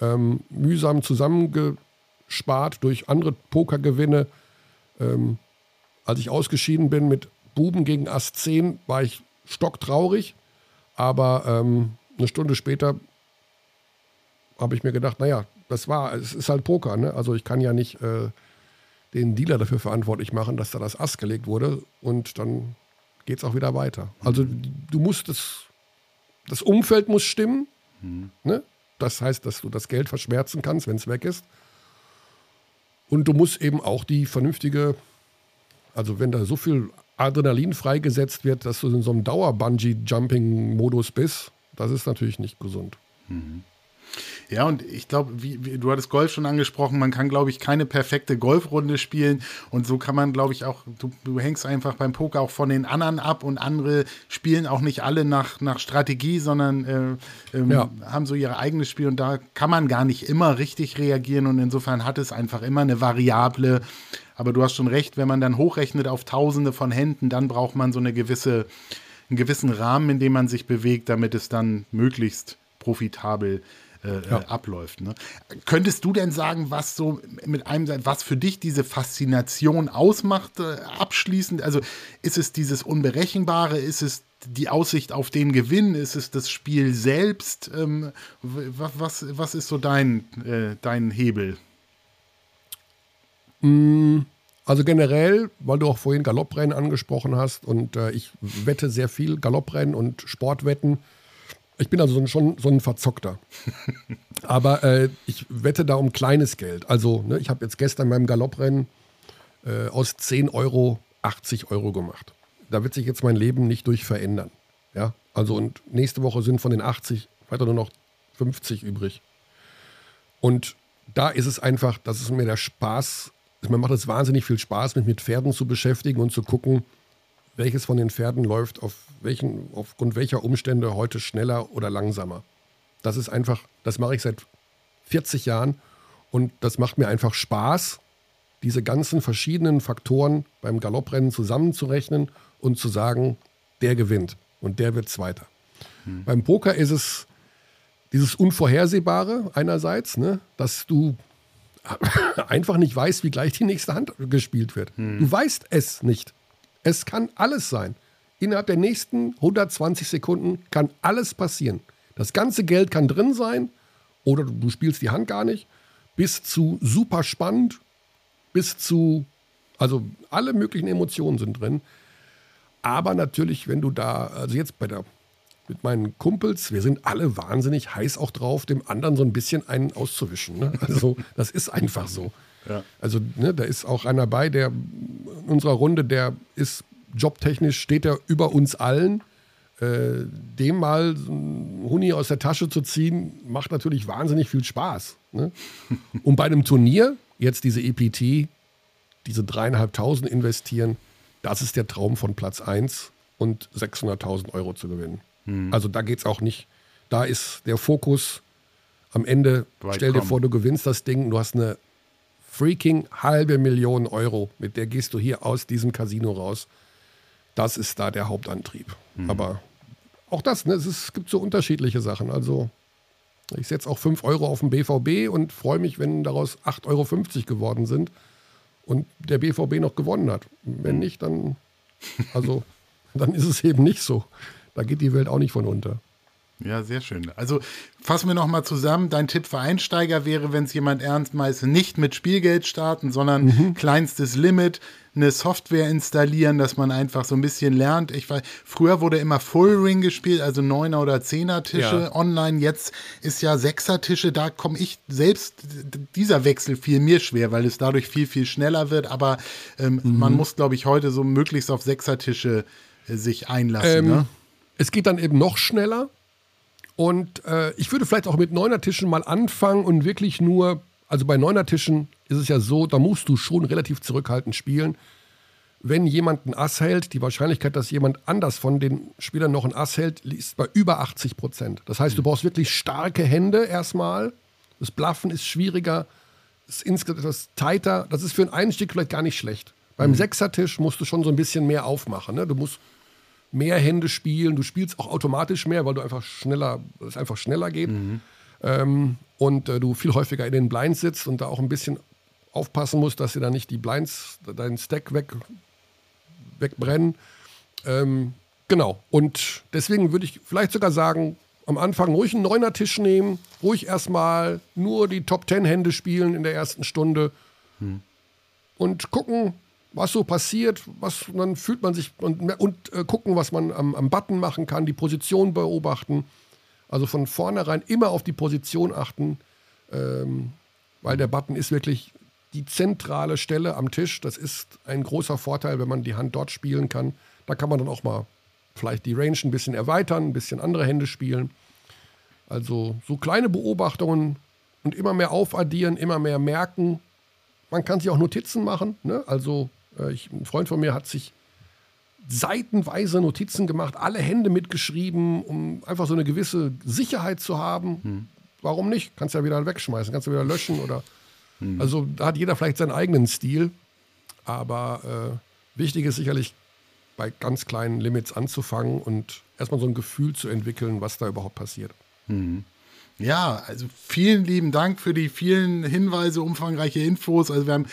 ähm, mühsam zusammengespart durch andere Pokergewinne. Ähm, als ich ausgeschieden bin mit Buben gegen Ass 10, war ich stocktraurig. Aber ähm, eine Stunde später habe ich mir gedacht, naja, das war, es ist halt Poker, ne? Also ich kann ja nicht äh, den Dealer dafür verantwortlich machen, dass da das Ass gelegt wurde und dann geht es auch wieder weiter. Also du musst das, das Umfeld muss stimmen. Mhm. Ne? Das heißt, dass du das Geld verschmerzen kannst, wenn es weg ist. Und du musst eben auch die vernünftige, also wenn da so viel Adrenalin freigesetzt wird, dass du in so einem Dauer-Bungee-Jumping-Modus bist, das ist natürlich nicht gesund. Mhm. Ja, und ich glaube, du hattest Golf schon angesprochen, man kann, glaube ich, keine perfekte Golfrunde spielen. Und so kann man, glaube ich, auch, du, du, hängst einfach beim Poker auch von den anderen ab und andere spielen auch nicht alle nach, nach Strategie, sondern äh, ähm, ja. haben so ihr eigenes Spiel und da kann man gar nicht immer richtig reagieren und insofern hat es einfach immer eine Variable. Aber du hast schon recht, wenn man dann hochrechnet auf Tausende von Händen, dann braucht man so eine gewisse, einen gewissen Rahmen, in dem man sich bewegt, damit es dann möglichst profitabel ist äh, ja. abläuft. Ne? Könntest du denn sagen, was so mit einem, was für dich diese Faszination ausmacht, äh, abschließend? Also ist es dieses Unberechenbare, ist es die Aussicht auf den Gewinn, ist es das Spiel selbst? Ähm, was, was ist so dein, äh, dein Hebel? Mm, also generell, weil du auch vorhin Galopprennen angesprochen hast und äh, ich wette sehr viel Galopprennen und Sportwetten ich bin also schon so ein Verzockter. <laughs> Aber äh, ich wette da um kleines Geld. Also, ne, ich habe jetzt gestern beim Galopprennen äh, aus 10 Euro 80 Euro gemacht. Da wird sich jetzt mein Leben nicht durch verändern. Ja, also und nächste Woche sind von den 80 weiter nur noch 50 übrig. Und da ist es einfach, das ist mir der Spaß. Mir macht es wahnsinnig viel Spaß, mich mit Pferden zu beschäftigen und zu gucken, welches von den Pferden läuft auf welchen, aufgrund welcher Umstände heute schneller oder langsamer. Das ist einfach, das mache ich seit 40 Jahren und das macht mir einfach Spaß, diese ganzen verschiedenen Faktoren beim Galopprennen zusammenzurechnen und zu sagen, der gewinnt und der wird Zweiter. Hm. Beim Poker ist es dieses Unvorhersehbare einerseits, ne, dass du <laughs> einfach nicht weißt, wie gleich die nächste Hand gespielt wird. Hm. Du weißt es nicht. Es kann alles sein. Innerhalb der nächsten 120 Sekunden kann alles passieren. Das ganze Geld kann drin sein oder du spielst die Hand gar nicht. Bis zu super spannend, bis zu, also alle möglichen Emotionen sind drin. Aber natürlich, wenn du da, also jetzt bei der, mit meinen Kumpels, wir sind alle wahnsinnig heiß auch drauf, dem anderen so ein bisschen einen auszuwischen. Ne? Also das ist einfach so. Ja. Also ne, da ist auch einer bei, der in unserer Runde, der ist jobtechnisch, steht er über uns allen. Äh, dem mal ein Huni aus der Tasche zu ziehen, macht natürlich wahnsinnig viel Spaß. Ne? <laughs> Und bei einem Turnier, jetzt diese EPT, diese dreieinhalbtausend investieren, das ist der Traum von Platz 1 und 600.000 Euro zu gewinnen. Hm. Also da geht es auch nicht. Da ist der Fokus am Ende, Weit stell dir kommen. vor, du gewinnst das Ding, du hast eine freaking halbe Million Euro. Mit der gehst du hier aus diesem Casino raus. Das ist da der Hauptantrieb. Mhm. Aber auch das, ne, es, ist, es, gibt so unterschiedliche Sachen. Also ich setze auch 5 Euro auf den BVB und freue mich, wenn daraus 8,50 Euro geworden sind und der BVB noch gewonnen hat. Wenn mhm. nicht, dann, also, <laughs> dann ist es eben nicht so. Da geht die Welt auch nicht von unter. Ja, sehr schön. Also fassen wir nochmal zusammen. Dein Tipp für Einsteiger wäre, wenn es jemand ernst meint, nicht mit Spielgeld starten, sondern mhm. kleinstes Limit, eine Software installieren, dass man einfach so ein bisschen lernt. Ich weiß, früher wurde immer Full Ring gespielt, also Neuner oder Zehner Tische ja. online. Jetzt ist ja Sechser Tische. Da komme ich selbst, dieser Wechsel fiel mir schwer, weil es dadurch viel, viel schneller wird. Aber ähm, mhm. man muss, glaube ich, heute so möglichst auf Sechser Tische äh, sich einlassen. Ähm, ne? Es geht dann eben noch schneller. Und äh, ich würde vielleicht auch mit Neuner-Tischen mal anfangen und wirklich nur, also bei Neuner-Tischen ist es ja so, da musst du schon relativ zurückhaltend spielen. Wenn jemand ein Ass hält, die Wahrscheinlichkeit, dass jemand anders von den Spielern noch ein Ass hält, liegt bei über 80 Prozent. Das heißt, du brauchst wirklich starke Hände erstmal. Das Bluffen ist schwieriger, ist insgesamt etwas tighter. Das ist für einen Einstieg vielleicht gar nicht schlecht. Beim mhm. Sechsertisch musst du schon so ein bisschen mehr aufmachen. Ne? Du musst mehr Hände spielen. Du spielst auch automatisch mehr, weil du einfach schneller, es einfach schneller geht. Mhm. Ähm, und äh, du viel häufiger in den Blinds sitzt und da auch ein bisschen aufpassen musst, dass dir da nicht die Blinds, deinen Stack weg, wegbrennen. Ähm, genau. Und deswegen würde ich vielleicht sogar sagen, am Anfang ruhig einen neuner Tisch nehmen, ruhig erstmal nur die Top Ten Hände spielen in der ersten Stunde hm. und gucken, was so passiert, was dann fühlt man sich und, und äh, gucken, was man am, am, Button machen kann, die Position beobachten. Also von vornherein immer auf die Position achten, ähm, weil der Button ist wirklich die zentrale Stelle am Tisch. Das ist ein großer Vorteil, wenn man die Hand dort spielen kann. Da kann man dann auch mal vielleicht die Range ein bisschen erweitern, ein bisschen andere Hände spielen. Also so kleine Beobachtungen und immer mehr aufaddieren, immer mehr merken. Man kann sich auch Notizen machen. Ne? Also ich, ein Freund von mir hat sich seitenweise Notizen gemacht, alle Hände mitgeschrieben, um einfach so eine gewisse Sicherheit zu haben. Hm. Warum nicht? Kannst ja wieder wegschmeißen, kannst du wieder löschen oder. Hm. Also da hat jeder vielleicht seinen eigenen Stil. Aber äh, wichtig ist sicherlich, bei ganz kleinen Limits anzufangen und erstmal so ein Gefühl zu entwickeln, was da überhaupt passiert. Hm. Ja, also vielen lieben Dank für die vielen Hinweise, umfangreiche Infos. Also wir haben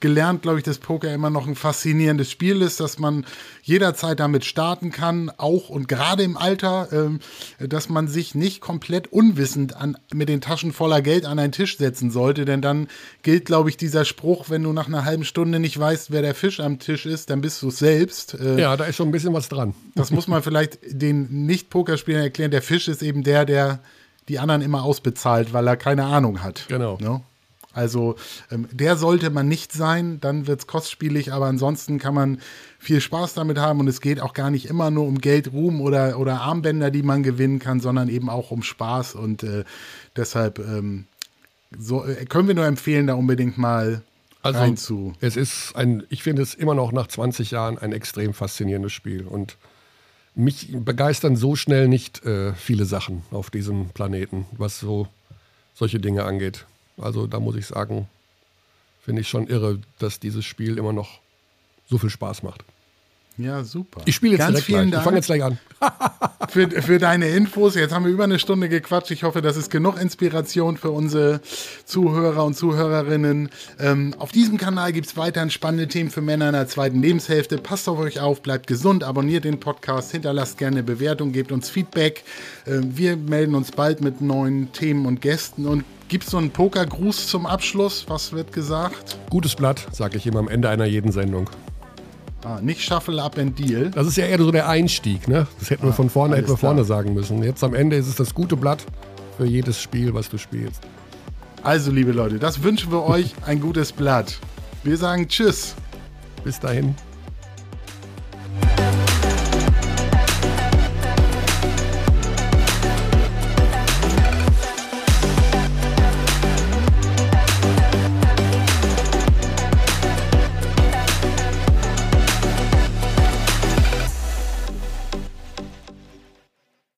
gelernt, glaube ich, dass Poker immer noch ein faszinierendes Spiel ist, dass man jederzeit damit starten kann, auch und gerade im Alter, ähm, dass man sich nicht komplett unwissend an, mit den Taschen voller Geld an einen Tisch setzen sollte, denn dann gilt, glaube ich, dieser Spruch, wenn du nach einer halben Stunde nicht weißt, wer der Fisch am Tisch ist, dann bist du es selbst. Äh, ja, da ist schon ein bisschen was dran. Das muss man vielleicht den Nicht-Pokerspielern erklären. Der Fisch ist eben der, der die anderen immer ausbezahlt, weil er keine Ahnung hat. Genau. Ne? Also ähm, der sollte man nicht sein, dann wird es kostspielig, aber ansonsten kann man viel Spaß damit haben und es geht auch gar nicht immer nur um Geld, Ruhm oder, oder Armbänder, die man gewinnen kann, sondern eben auch um Spaß und äh, deshalb ähm, so, äh, können wir nur empfehlen, da unbedingt mal also, rein zu. Es ist ein, ich finde es immer noch nach 20 Jahren ein extrem faszinierendes Spiel und mich begeistern so schnell nicht äh, viele Sachen auf diesem Planeten, was so solche Dinge angeht. Also da muss ich sagen, finde ich schon irre, dass dieses Spiel immer noch so viel Spaß macht. Ja, super. Ich spiele jetzt Ganz vielen gleich. Ich fange jetzt gleich an. <laughs> für, für deine Infos. Jetzt haben wir über eine Stunde gequatscht. Ich hoffe, das ist genug Inspiration für unsere Zuhörer und Zuhörerinnen. Ähm, auf diesem Kanal gibt es weiterhin spannende Themen für Männer in der zweiten Lebenshälfte. Passt auf euch auf, bleibt gesund, abonniert den Podcast, hinterlasst gerne Bewertung, gebt uns Feedback. Ähm, wir melden uns bald mit neuen Themen und Gästen. Und gibt es so einen Pokergruß zum Abschluss? Was wird gesagt? Gutes Blatt, sage ich immer am Ende einer jeden Sendung. Ah, nicht Shuffle Up and Deal. Das ist ja eher so der Einstieg, ne? Das hätten ah, wir von vorne, hätten wir vorne sagen müssen. Jetzt am Ende ist es das gute Blatt für jedes Spiel, was du spielst. Also, liebe Leute, das wünschen wir euch ein gutes Blatt. Wir sagen Tschüss. Bis dahin.